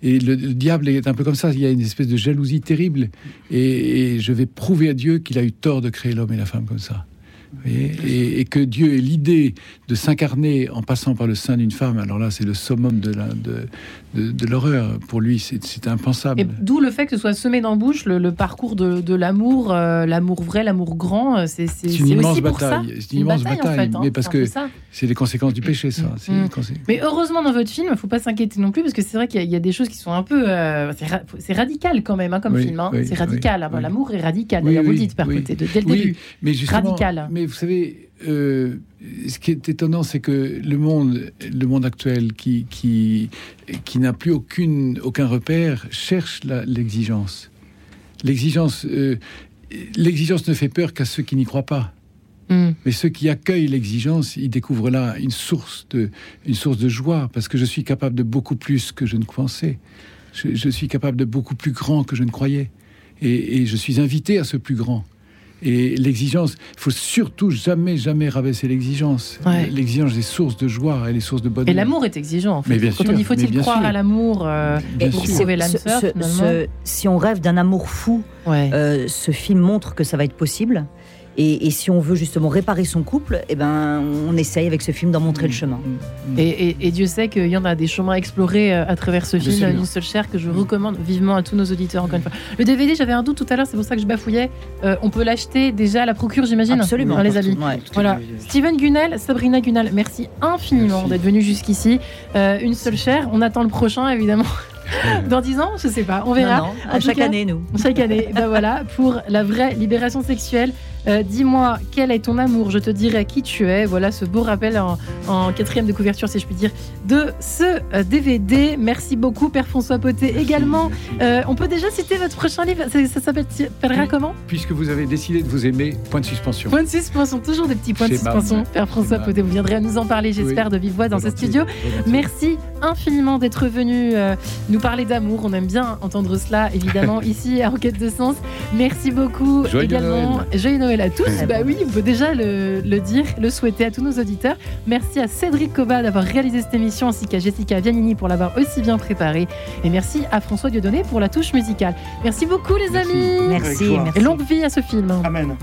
Et le, le diable est un peu comme ça, il y a une espèce de jalousie terrible, et, et je vais prouver à Dieu qu'il a eu tort de créer l'homme et la femme comme ça. Et que Dieu ait l'idée de s'incarner en passant par le sein d'une femme, alors là, c'est le summum de la- de, de, de l'horreur. Pour lui, c'est impensable. D'où le fait que ce soit semé d'embûches, le, le parcours de, de l'amour, euh, l'amour vrai, l'amour grand, c'est une immense aussi bataille. ça. C'est une immense en bataille, fait, hein. mais parce que. C'est les conséquences du péché, ça. Mm. Mais heureusement dans votre film, il faut pas s'inquiéter non plus parce que c'est vrai qu'il y, a- il y a des choses qui sont un peu, euh, c'est ra- c'est radical quand même hein, comme Oui, film. hein. oui, c'est radical. oui, hein. L'amour est radical. D'ailleurs, vous dites, oui. Côté, de- dès le Oui, début. mais Radical. Mais vous savez, euh, ce qui est étonnant, c'est que le monde, le monde actuel, qui qui qui n'a plus aucune aucun repère, cherche l'exigence. L'exigence, euh, l'exigence ne fait peur qu'à ceux qui n'y croient pas. Mm. Mais ceux qui accueillent l'exigence, ils découvrent là une source de, une source de joie, parce que je suis capable de beaucoup plus que je ne pensais. Je, je suis capable de beaucoup plus grand que je ne croyais. Et, et je suis invité à ce plus grand. Et l'exigence, il faut surtout jamais, jamais rabaisser l'exigence. Ouais. L'exigence est source de joie, elle est source de bonheur. Et l'amour est exigeant. En fait. Mais bien Quand sûr, on dit faut-il croire sûr. à l'amour euh, pour sauver l'âme si on rêve d'un amour fou, Ouais. euh, ce film montre que ça va être possible. Et, et si on veut justement réparer son couple, eh ben, on essaye avec ce film d'en montrer le chemin. Et, et- et Dieu sait qu'il y en a des chemins à explorer euh, à travers ce film. Une seule chair, que je recommande vivement à tous nos auditeurs, encore une fois. Le DVD, j'avais un doute tout à l'heure, c'est pour ça que je bafouillais. Euh, on peut l'acheter déjà à la procure, j'imagine Absolument. Dans les habits. Ouais. Voilà. Steven Gunnel, Sabrina Gunnel, merci infiniment Merci. d'être venu jusqu'ici. Euh, une seule chair, on attend le prochain, évidemment. <laughs> Dans 10 ans, je sais pas, on verra. Non, à chaque cas, année, nous. Chaque année, ben voilà, pour la vraie libération sexuelle. Euh, Dis-moi quel est ton amour, je te dirai qui tu es. Voilà ce beau rappel en, en quatrième de couverture, si je puis dire, de ce euh, DVD. Merci beaucoup, Père François Poté également. Euh, on peut déjà citer votre prochain livre Ça, ça s'appellera comment Puisque vous avez décidé de vous aimer, point de suspension. Point de suspension, toujours des petits points de suspension. Père François. Poté, vous viendrez nous en parler, j'espère, Oui. de vive voix dans ce studio. volontiers. Merci infiniment d'être venu euh, nous parler d'amour. On aime bien entendre cela, évidemment, <laughs> ici à Enquête de Sens. Merci beaucoup Joyeux également. Noël. Joyeux Noël à tous. Très bah bon. oui, on peut déjà le, le dire, le souhaiter à tous nos auditeurs. Merci à Cédric Coba d'avoir réalisé cette émission, ainsi qu'à Jessica Vianini pour l'avoir aussi bien préparée. Et merci à François Dieudonné pour la touche musicale. Merci beaucoup, les Merci. amis. Merci, merci. Et longue vie à ce film. Amen.